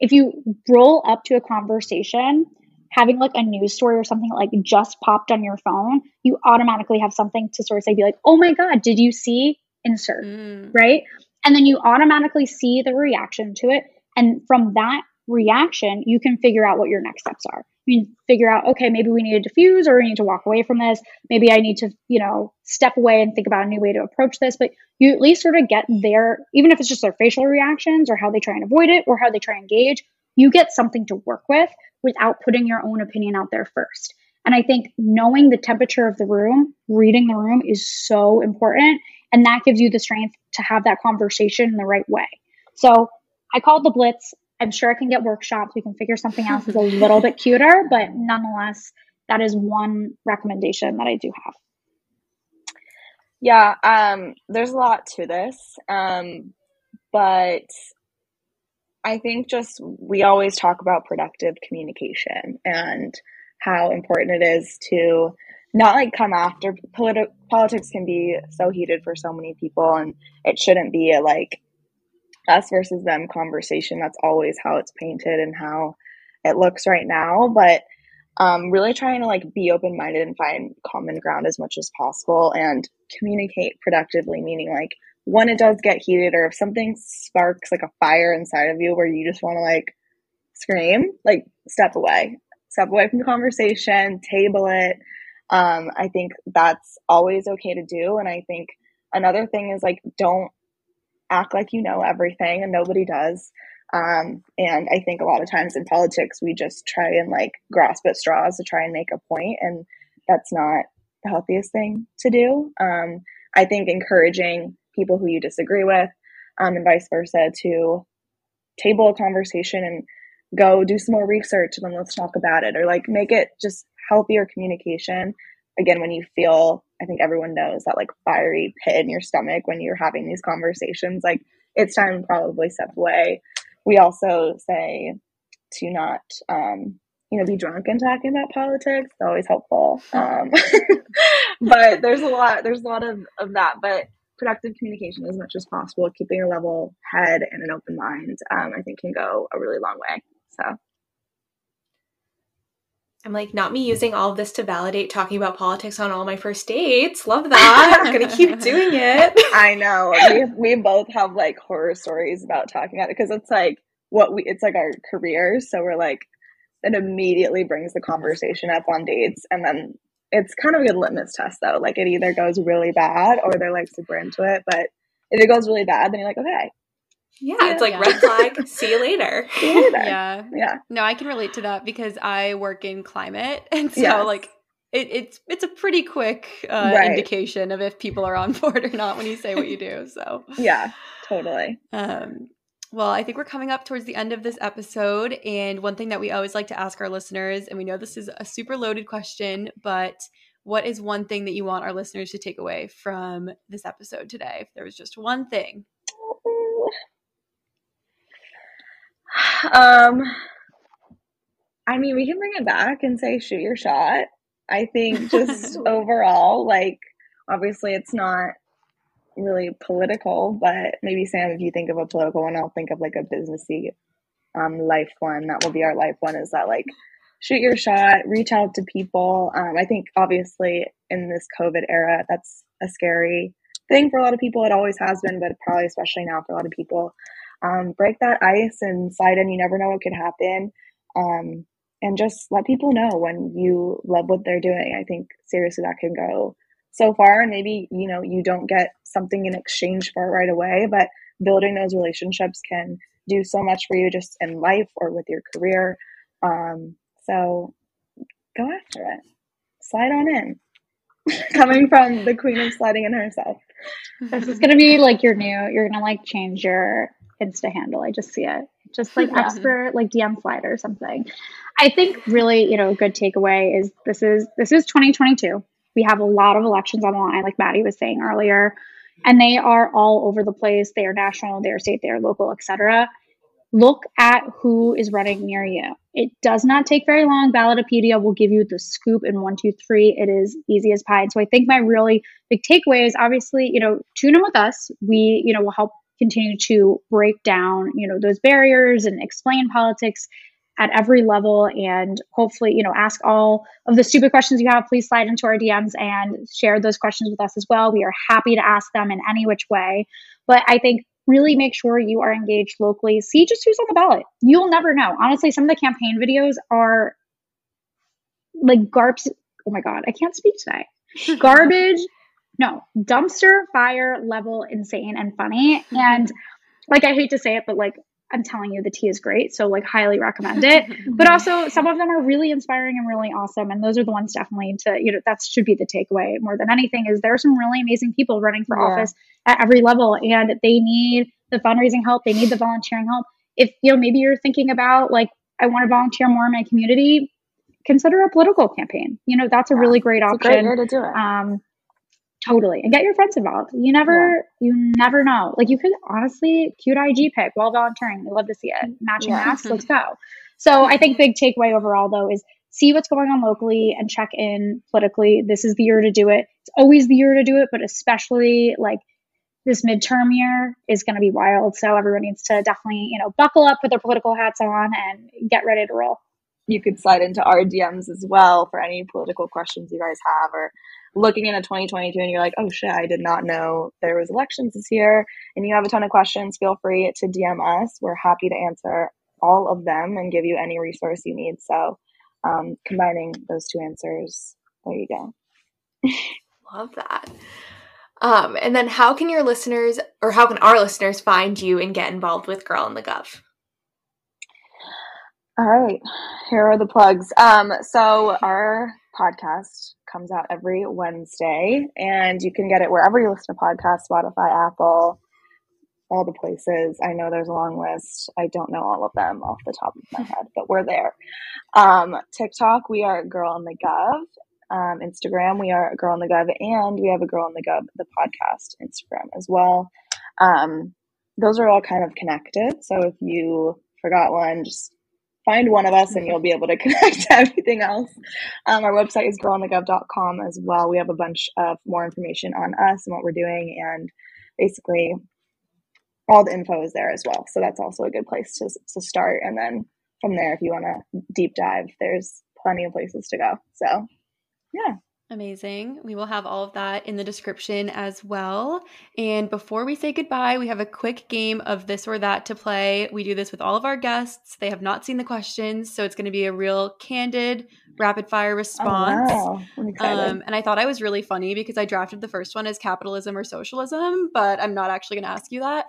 If you roll up to a conversation having like a news story or something like just popped on your phone, you automatically have something to sort of say, be like, oh my God, did you see insert? Mm. Right. And then you automatically see the reaction to it. And from that reaction, you can figure out what your next steps are. You figure out, okay, maybe we need to diffuse or we need to walk away from this. Maybe I need to, you know, step away and think about a new way to approach this. But you at least sort of get their, even if it's just their facial reactions or how they try and avoid it or how they try and engage, you get something to work with without putting your own opinion out there first. And I think knowing the temperature of the room, reading the room is so important. And that gives you the strength to have that conversation in the right way. So I called the Blitz. I'm sure I can get workshops. We can figure something else that's a little bit cuter, but nonetheless, that is one recommendation that I do have. Yeah, um, there's a lot to this. Um, but I think just we always talk about productive communication and how important it is to not like come after politi- politics can be so heated for so many people and it shouldn't be a like us versus them conversation. That's always how it's painted and how it looks right now but um, really trying to like be open-minded and find common ground as much as possible and communicate productively meaning like when it does get heated or if something sparks like a fire inside of you where you just want to like scream, like step away. Step away from the conversation, table it. Um, I think that's always okay to do. And I think another thing is like don't act like you know everything and nobody does. Um, and I think a lot of times in politics we just try and like grasp at straws to try and make a point and that's not the healthiest thing to do. Um, I think encouraging people who you disagree with, um, and vice versa, to table a conversation and go do some more research and then let's talk about it, or like make it just healthier communication. Again, when you feel, I think everyone knows that like fiery pit in your stomach when you're having these conversations, like it's time to probably step away. We also say to not, um, you know, be drunk and talking about politics. It's always helpful. Um, but there's a lot, there's a lot of, of that. But productive communication as much as possible, keeping a level head and an open mind, um, I think can go a really long way. So. I'm like, not me using all of this to validate talking about politics on all my first dates. Love that. I'm going to keep doing it. I know. We, we both have like horror stories about talking about it because it's like what we, it's like our careers. So we're like, it immediately brings the conversation up on dates. And then it's kind of a good litmus test though. Like it either goes really bad or they're like super into it. But if it goes really bad, then you're like, okay. Yeah, yeah. it's like yeah. red flag. see you later. See you later. Yeah, yeah. No, I can relate to that because I work in climate, and so yes. like it, it's it's a pretty quick uh, right. indication of if people are on board or not when you say what you do. So yeah, totally. Um, well, I think we're coming up towards the end of this episode. And one thing that we always like to ask our listeners, and we know this is a super loaded question, but what is one thing that you want our listeners to take away from this episode today? If there was just one thing. Um, I mean, we can bring it back and say shoot your shot. I think just overall, like obviously it's not really political, but maybe Sam, if you think of a political one, I'll think of like a businessy um, life one. That will be our life one. Is that like shoot your shot, reach out to people. Um, I think obviously in this COVID era, that's a scary thing for a lot of people. It always has been, but probably especially now for a lot of people. Um, break that ice and slide in. You never know what could happen. Um, and just let people know when you love what they're doing. I think seriously that can go so far. And maybe, you know, you don't get something in exchange for it right away, but building those relationships can do so much for you just in life or with your career. Um, so go after it. Slide on in. Coming from the queen of sliding in herself. This is gonna be like your new. You're gonna like change your Insta handle. I just see it. Just like yeah. expert, like DM slider or something. I think really, you know, a good takeaway is this is this is 2022. We have a lot of elections on the line, like Maddie was saying earlier, and they are all over the place. They are national, they are state, they are local, etc look at who is running near you. It does not take very long. Ballotpedia will give you the scoop in one, two, three. It is easy as pie. And so I think my really big takeaway is obviously, you know, tune in with us. We, you know, will help continue to break down, you know, those barriers and explain politics at every level and hopefully, you know, ask all of the stupid questions you have. Please slide into our DMs and share those questions with us as well. We are happy to ask them in any which way. But I think really make sure you are engaged locally. See just who's on the ballot. You'll never know. Honestly, some of the campaign videos are like garbs. Oh my God, I can't speak today. Garbage. No, dumpster fire level insane and funny. And like, I hate to say it, but like, I'm telling you, the tea is great. So, like, highly recommend it. but also, some of them are really inspiring and really awesome. And those are the ones definitely to, you know, that should be the takeaway more than anything is there are some really amazing people running for yeah. office at every level and they need the fundraising help. They need the volunteering help. If, you know, maybe you're thinking about like, I want to volunteer more in my community, consider a political campaign. You know, that's a yeah, really great option. Great way to do it. Um, Totally. And get your friends involved. You never yeah. you never know. Like you could honestly cute IG pic while volunteering. We love to see it. Mm-hmm. Matching yeah. masks, let's go. So I think big takeaway overall though is see what's going on locally and check in politically. This is the year to do it. It's always the year to do it, but especially like this midterm year is going to be wild. So everyone needs to definitely, you know, buckle up, put their political hats on and get ready to roll. You could slide into our DMs as well for any political questions you guys have or looking into 2022 and you're like, oh shit, I did not know there was elections this year, and you have a ton of questions, feel free to DM us. We're happy to answer all of them and give you any resource you need. So, um, combining those two answers, there you go. Love that. Um, and then, how can your listeners, or how can our listeners, find you and get involved with Girl in the Gov? All right, here are the plugs. Um, so our podcast comes out every Wednesday, and you can get it wherever you listen to podcasts Spotify, Apple, all the places. I know there's a long list. I don't know all of them off the top of my head, but we're there. Um, TikTok, we are Girl in the Gov. Um, Instagram, we are Girl in the Gov, and we have a Girl in the Gov, the podcast Instagram as well. Um, those are all kind of connected. So if you forgot one, just find one of us and you'll be able to connect to everything else. Um, our website is girlinthegov.com as well. We have a bunch of more information on us and what we're doing, and basically all the info is there as well. So that's also a good place to, to start. And then from there, if you want to deep dive, there's plenty of places to go. So, yeah. Amazing. We will have all of that in the description as well. And before we say goodbye, we have a quick game of this or that to play. We do this with all of our guests. They have not seen the questions, so it's going to be a real candid, rapid fire response. Oh, wow. um, and I thought I was really funny because I drafted the first one as capitalism or socialism, but I'm not actually going to ask you that.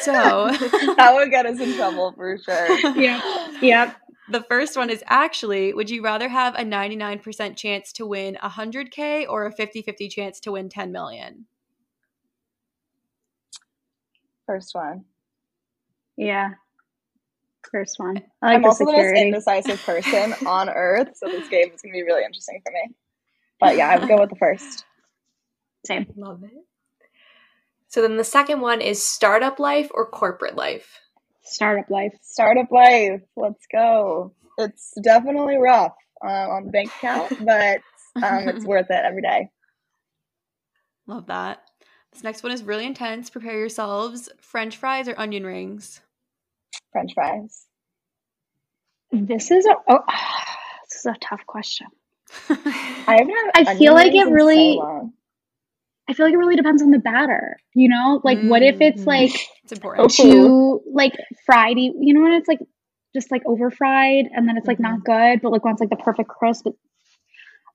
So that would get us in trouble for sure. yeah. Yep. The first one is actually would you rather have a 99% chance to win 100K or a 50 50 chance to win 10 million? First one. Yeah. First one. I am also security. the most indecisive person on earth, so this game is going to be really interesting for me. But yeah, I would go with the first. Same. Love it. So then the second one is startup life or corporate life? Startup life. Startup life. Let's go. it's definitely rough uh, on the bank account, but um, it's worth it every day. Love that. This next one is really intense. Prepare yourselves. French fries or onion rings? French fries. This is a oh, this is a tough question. I haven't had I feel like it really- So long. I feel like it really depends on the batter. You know, like what if it's Mhm. like It's important. too like fried? You know when it's like just like over fried and then it's like not good, but like once like the perfect crisp. But,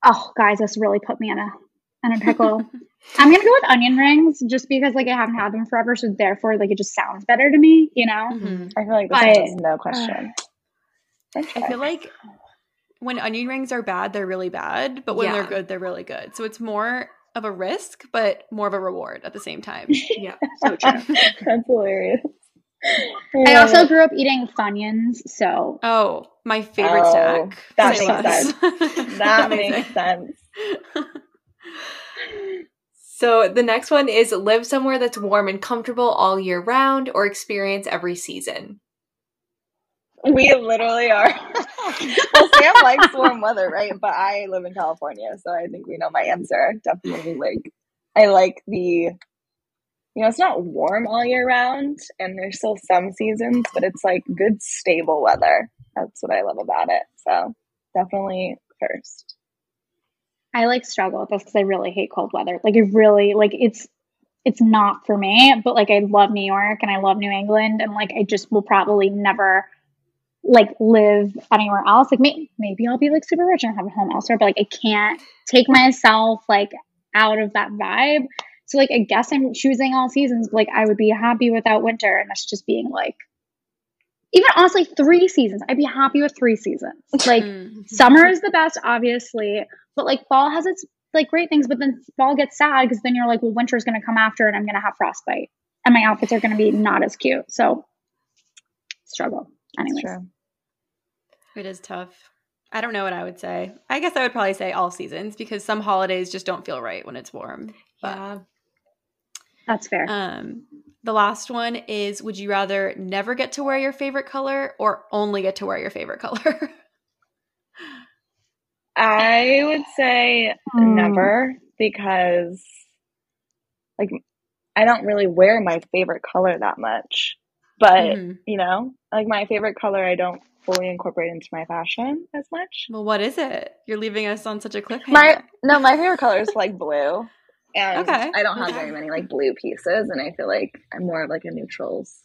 oh, guys, this really put me in a in a pickle. I'm gonna go with onion rings just because like I haven't had them forever, so therefore like it just sounds better to me. You know. Mhm. I feel like this But- is no question. French I feel like when onion rings are bad, they're really bad, but when they're good, they're really good. So it's more of a risk, but more of a reward at the same time. Yeah. So true. That's hilarious. I also grew up eating Funyuns, so Oh, my favorite Oh, snack. that Say makes less. that makes sense. So the next one is live somewhere that's warm and comfortable all year round or experience every season. We literally are. well, Sam likes warm weather, right? But I live in California, so I think we know my answer. Definitely, like I like the, you know, it's not warm all year round, and there's still some seasons, but it's like good stable weather. That's what I love about it. So definitely first. I like struggle with this because I really hate cold weather. Like it really like it's it's not for me. But like I love New York and I love New England and like I just will probably never like live anywhere else. Like may- maybe I'll be like super rich and have a home elsewhere, but like I can't take myself like out of that vibe. So like I guess I'm choosing all seasons. But, like I would be happy without winter and that's just being like even honestly three seasons. I'd be happy with three seasons. Like Mm. summer is the best obviously but like fall has its like great things but then fall gets sad because then you're like well winter's going to come after and i'm going to have frostbite and my outfits are going to be not as cute so struggle anyways. It is tough. I don't know what I would say. I guess I would probably say all seasons because some holidays just don't feel right when it's warm. But Yeah. that's fair um the last one is would you rather never get to wear your favorite color or only get to wear your favorite color? I would say Hmm. never because, like, I don't really wear my favorite color that much. But Mhm. you know, like my favorite color, I don't fully incorporate into my fashion as much. Well, what is it? You're leaving us on such a cliffhanger. My no, my favorite color is like blue, and Okay. I don't have Okay. very many like blue pieces, and I feel like I'm more of like a neutrals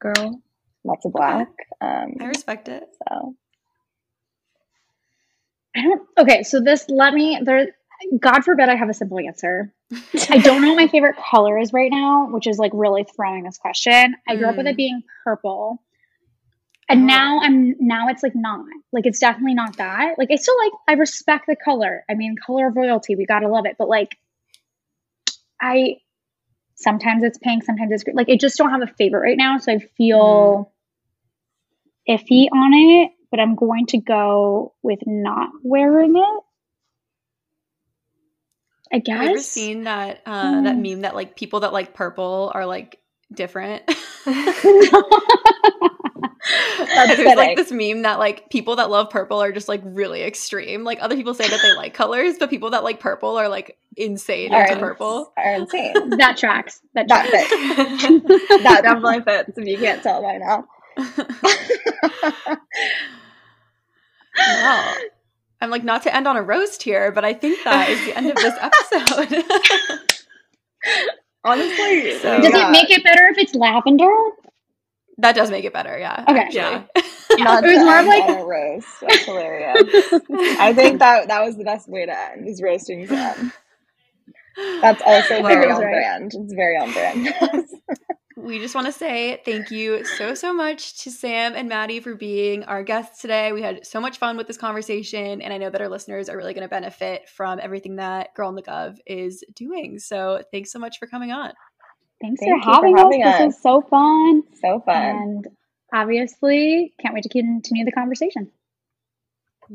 girl. Lots of black. Um, I respect it. so i don't okay so this let me there god forbid i have a simple answer. I don't know what my favorite color is right now which is like really throwing this question. I grew up with Mm. it being purple. And Oh. now i'm now it's like not. Like it's definitely not that. Like i still like i respect the color. I mean color of royalty we gotta love it. But like i sometimes it's pink sometimes it's green like i just don't have a favorite right now. So i feel iffy on it but i'm going to go with not wearing it i guess Have you ever seen that uh, that Hmm. meme that like people that like purple are like different? There's like this meme that like people that love purple are just like really extreme. Like other people say that they like colors, but people that like purple are like insane are, into ins- purple. are insane. that tracks that That fits. that definitely fits. If you can't tell by now. I'm like not to end on a roast here, but I think that is the end of this episode. Honestly, So- does yeah. it make it better if it's lavender that does make it better, yeah. Okay. actually. Yeah. Not It was more of like- a roast. That's hilarious. I think that that was the best way to end is roasting Sam. That's also very on right. brand. It's very on brand. We just want to say thank you so, so much to Sam and Maddie for being our guests today. We had so much fun with this conversation, and I know that our listeners are really going to benefit from everything that Girl in the Gov is doing. So thanks so much for coming on. thanks Thank for you for having, having us. us. this is so fun so fun. and obviously can't wait to continue the conversation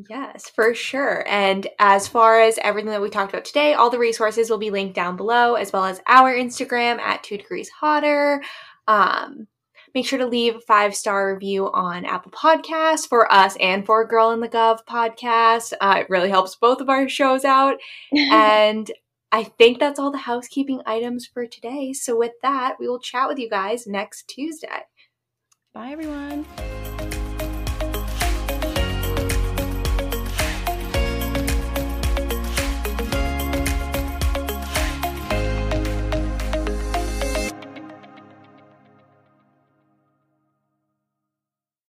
Yes, for sure. And as far as everything that we talked about today, all the resources will be linked down below, as well as our Instagram at two degrees hotter. Um, Make sure to leave a five star review on Apple Podcasts for us and for Girl in the Gov podcast. Uh, it really helps both of our shows out. and I think that's all the housekeeping items for today. So, with that, we will chat with you guys next Tuesday. Bye, everyone.